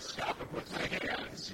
stop and put my hands.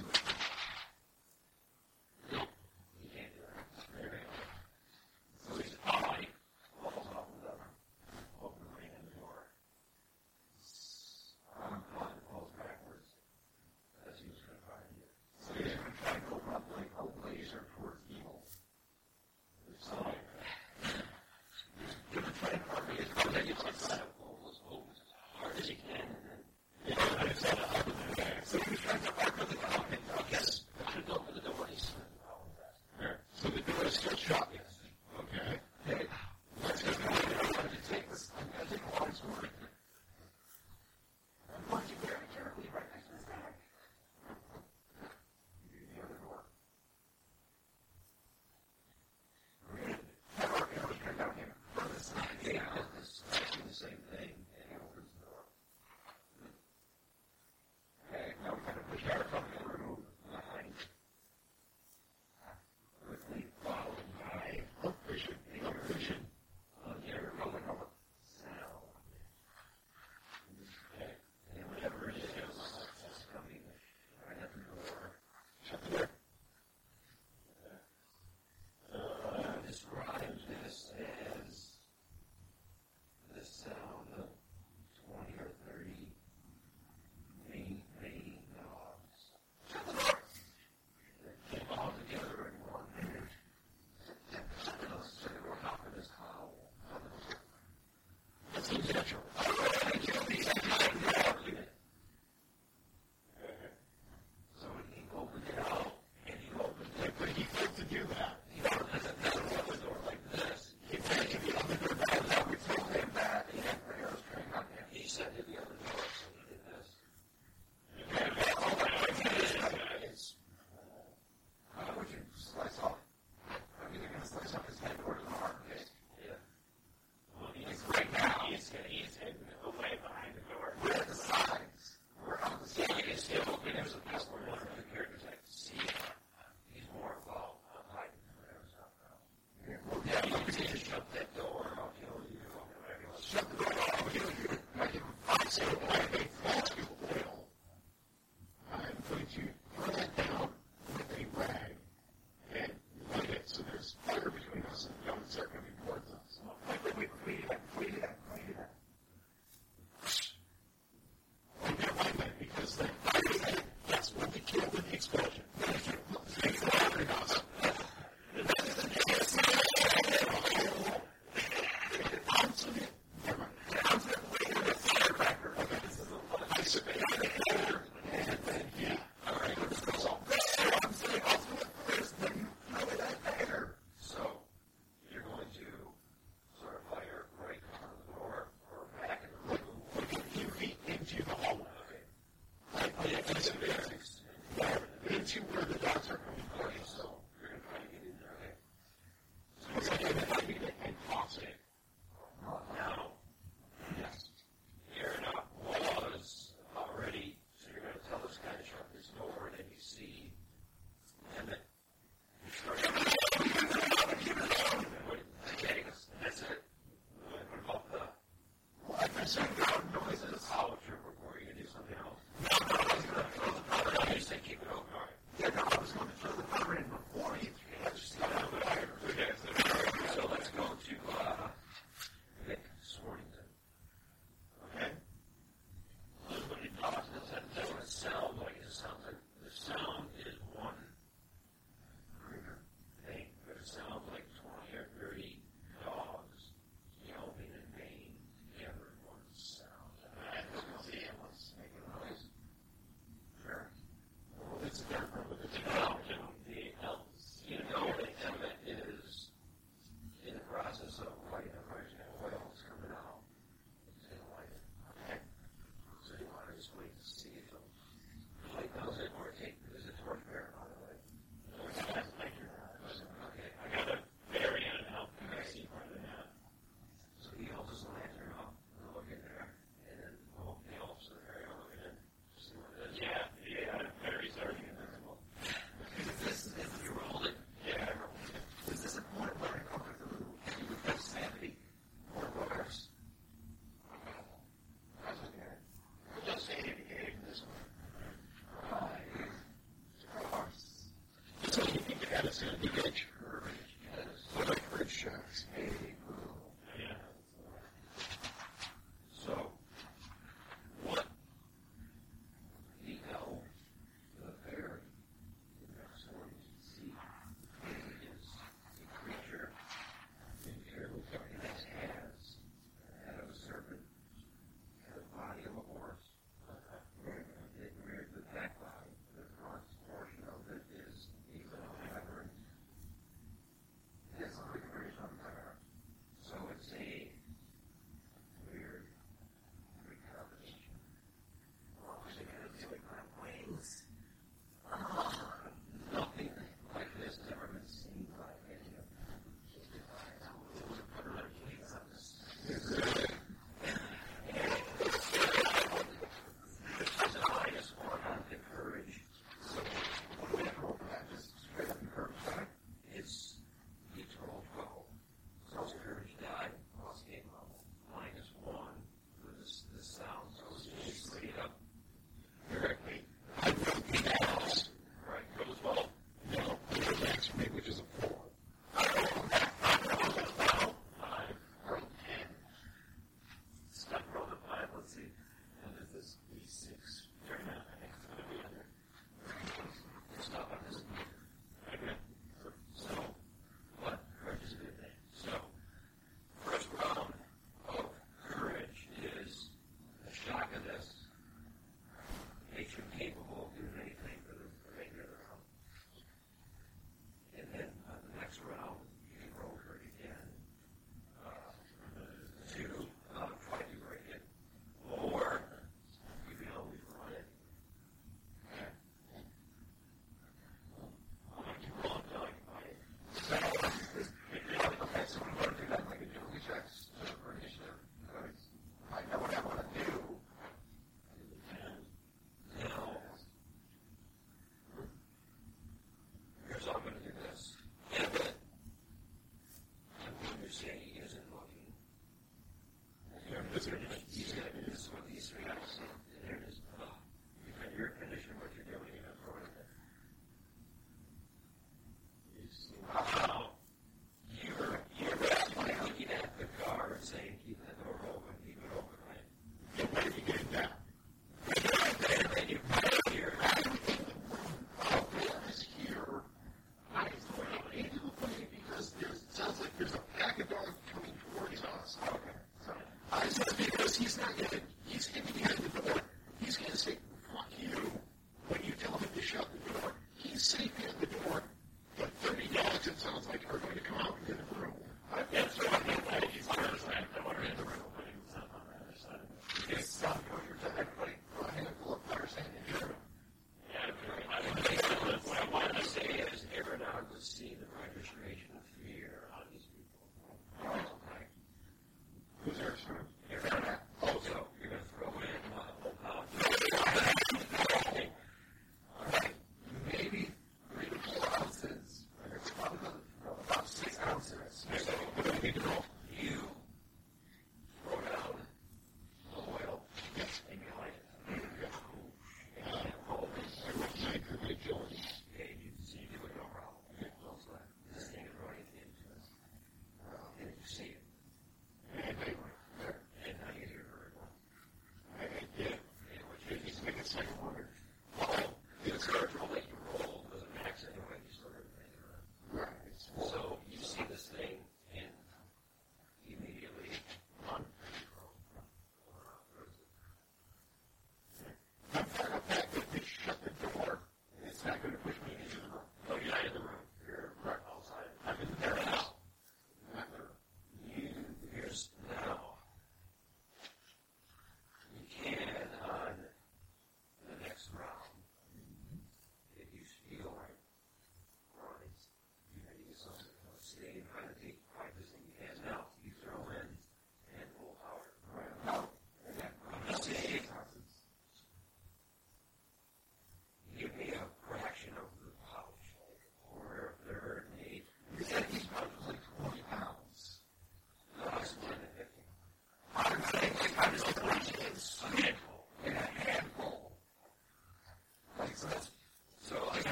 is there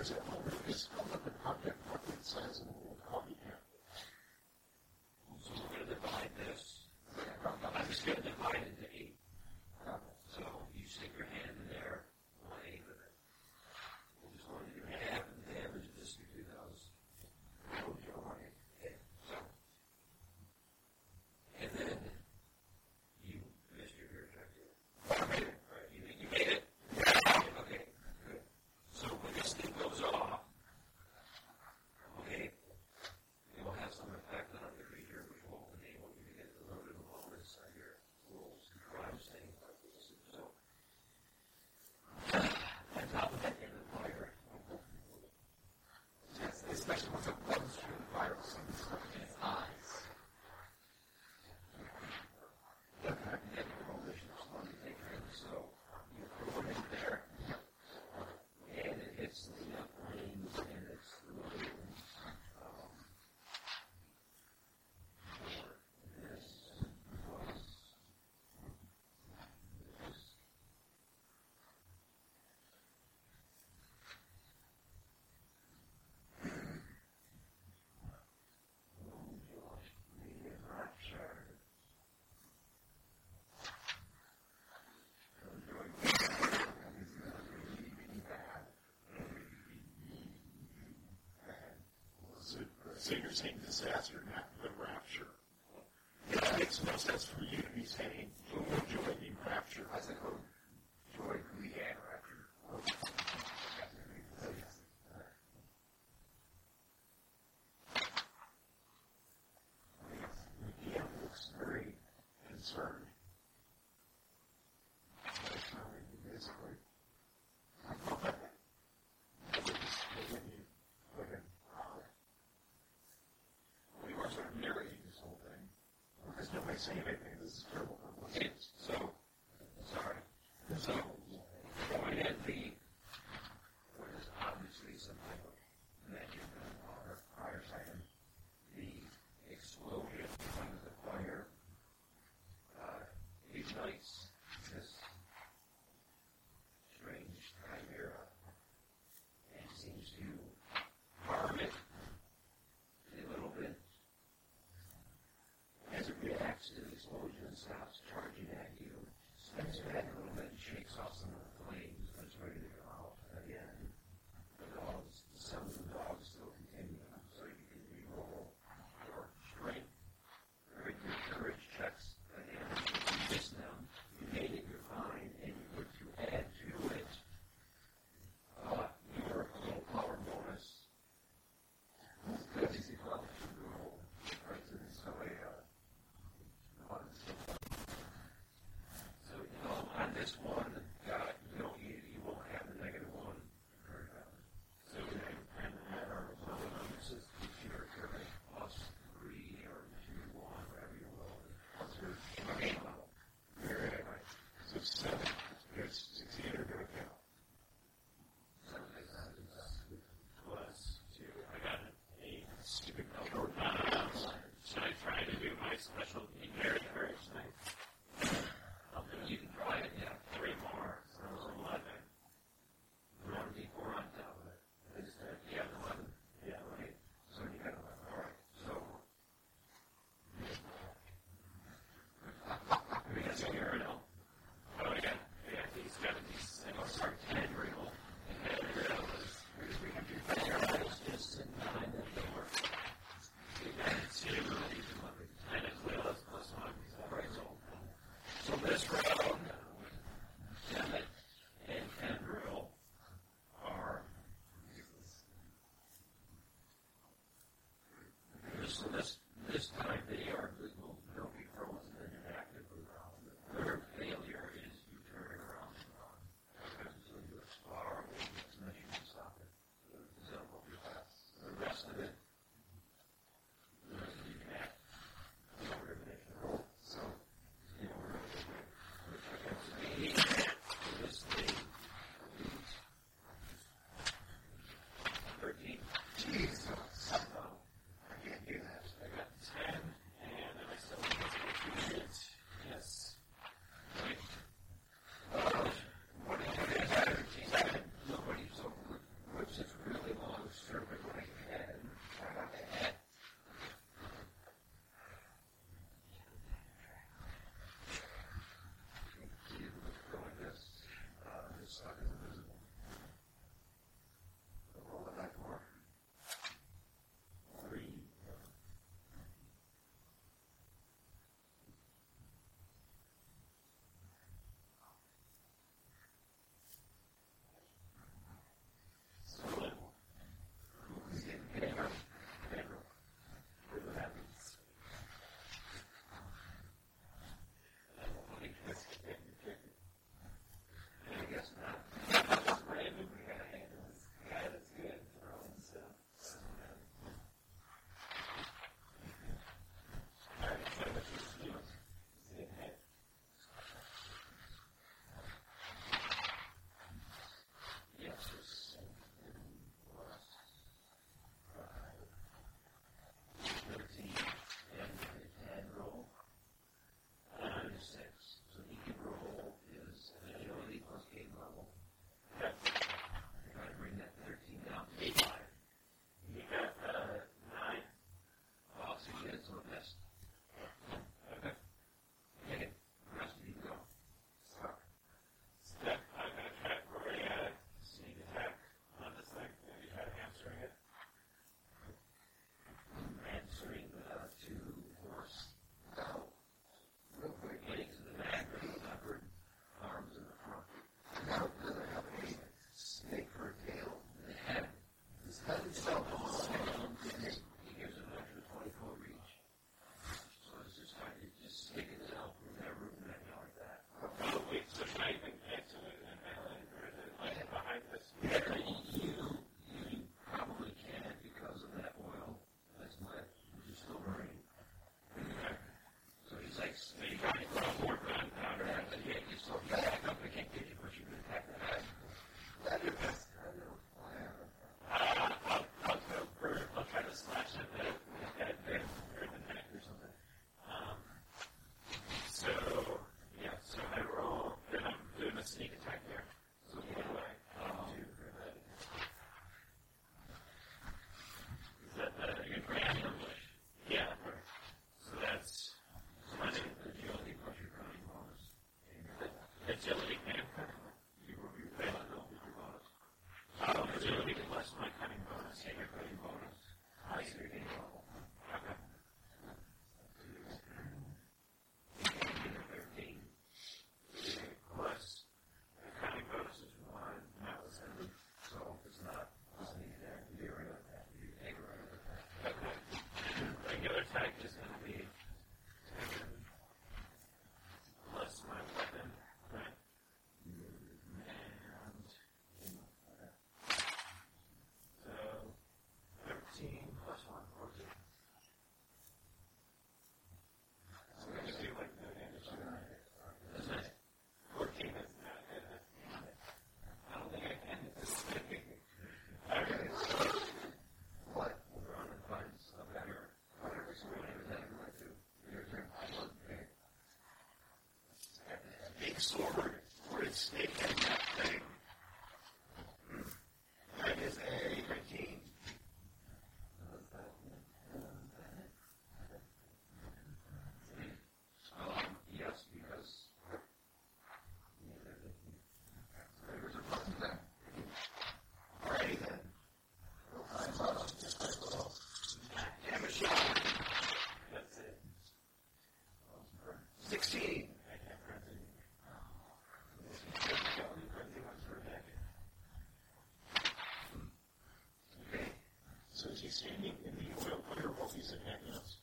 is a whole piece of an object, what it says, So you're saying disaster, not the rapture. It makes no sense for you to be saying save it. his order for his sake he's standing in the oil clear while he's in Agnes.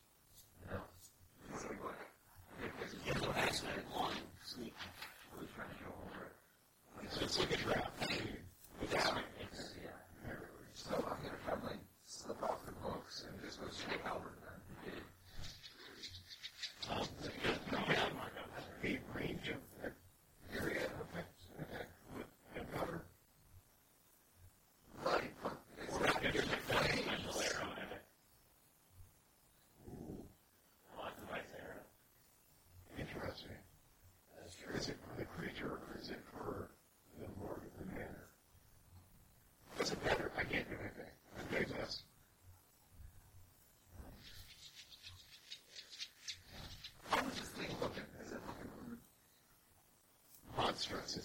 constructs and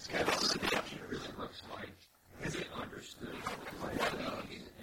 of the object really looks like. Has it understood what the layout is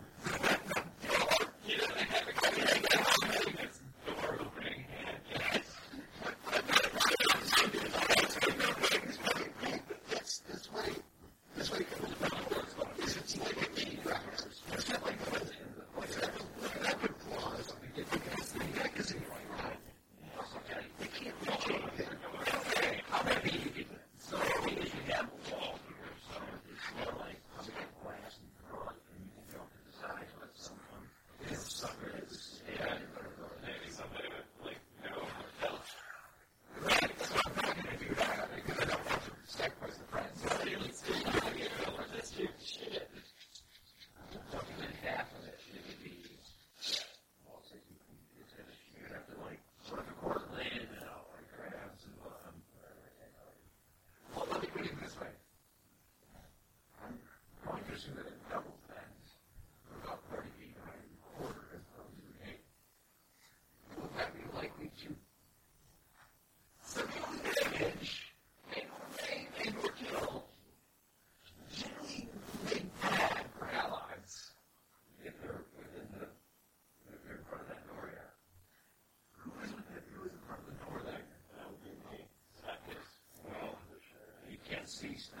exista.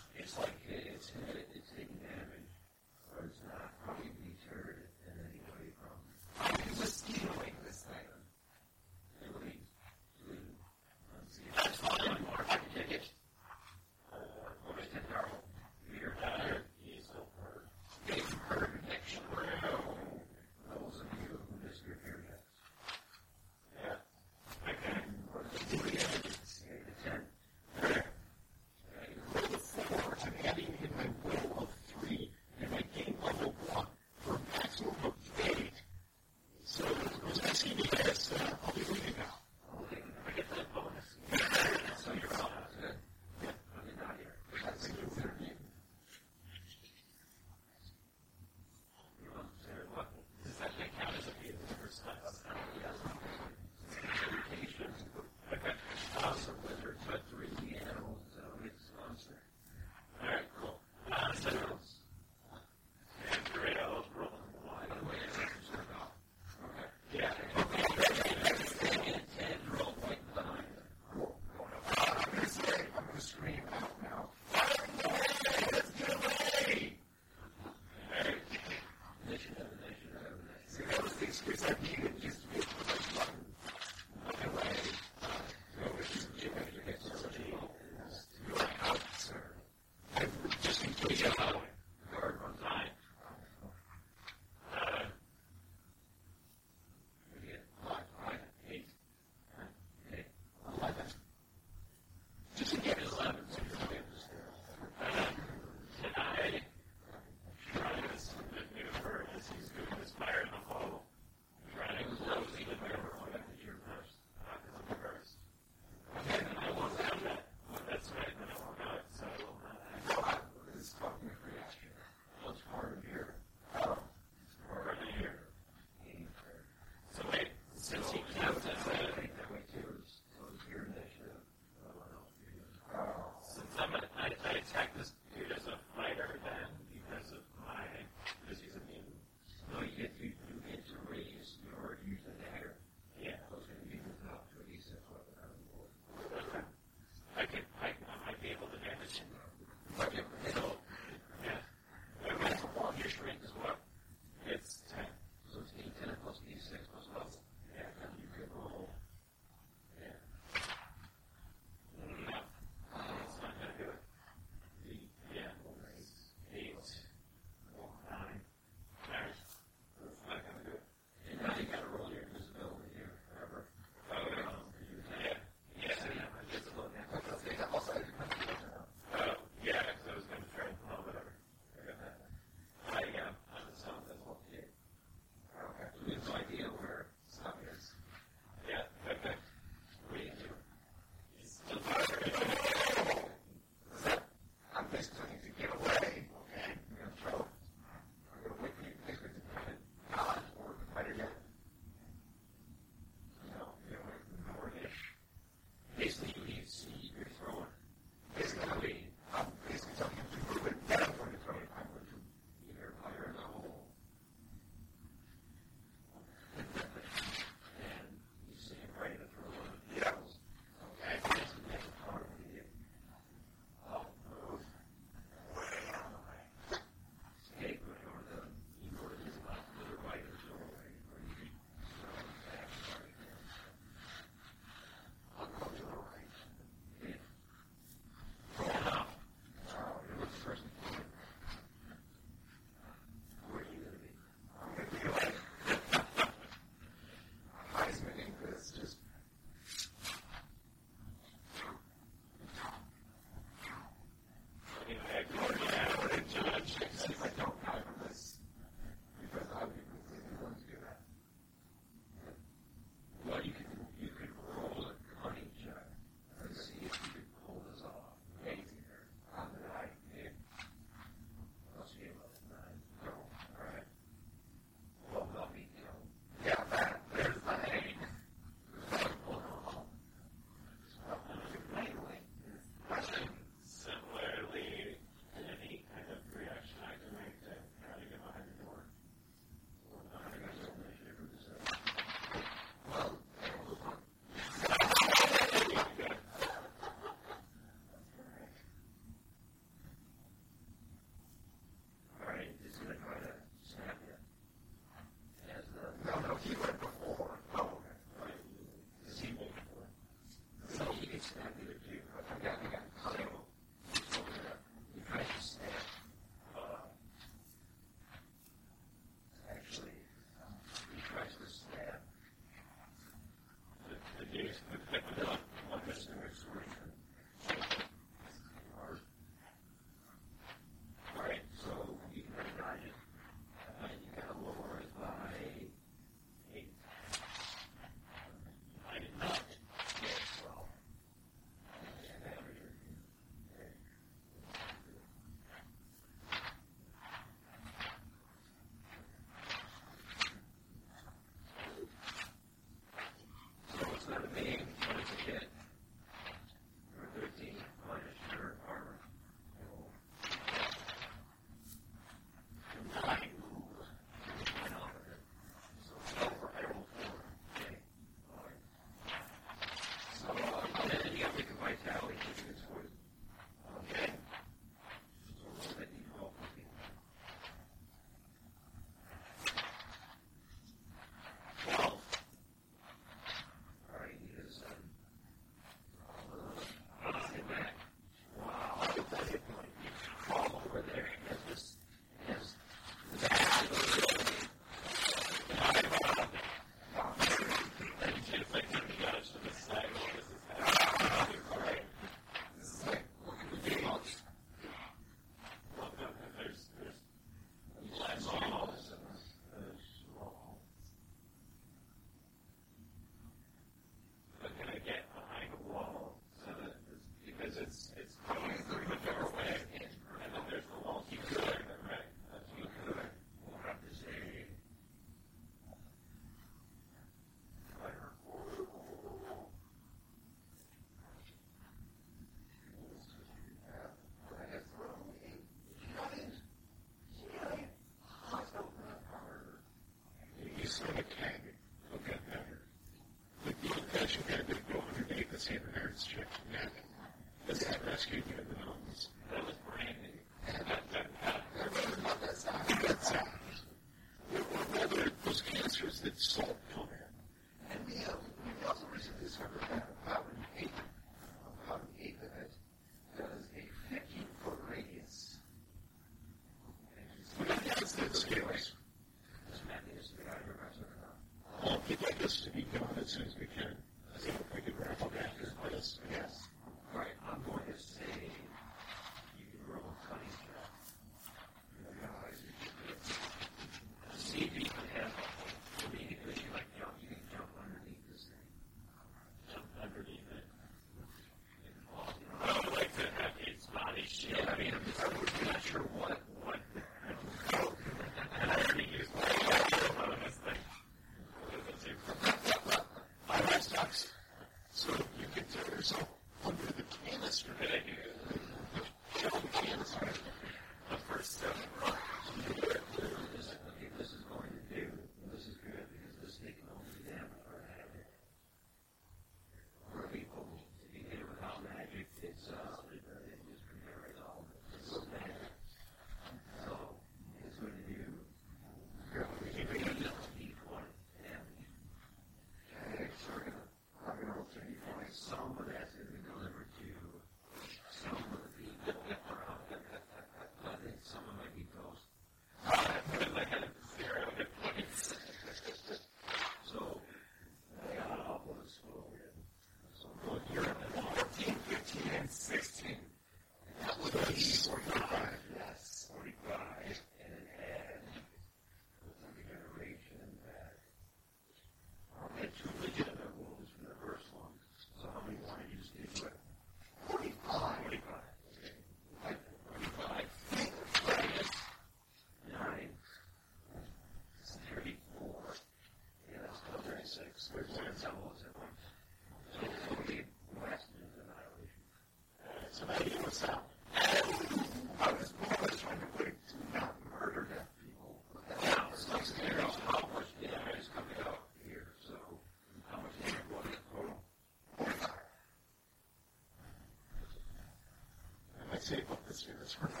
do this one.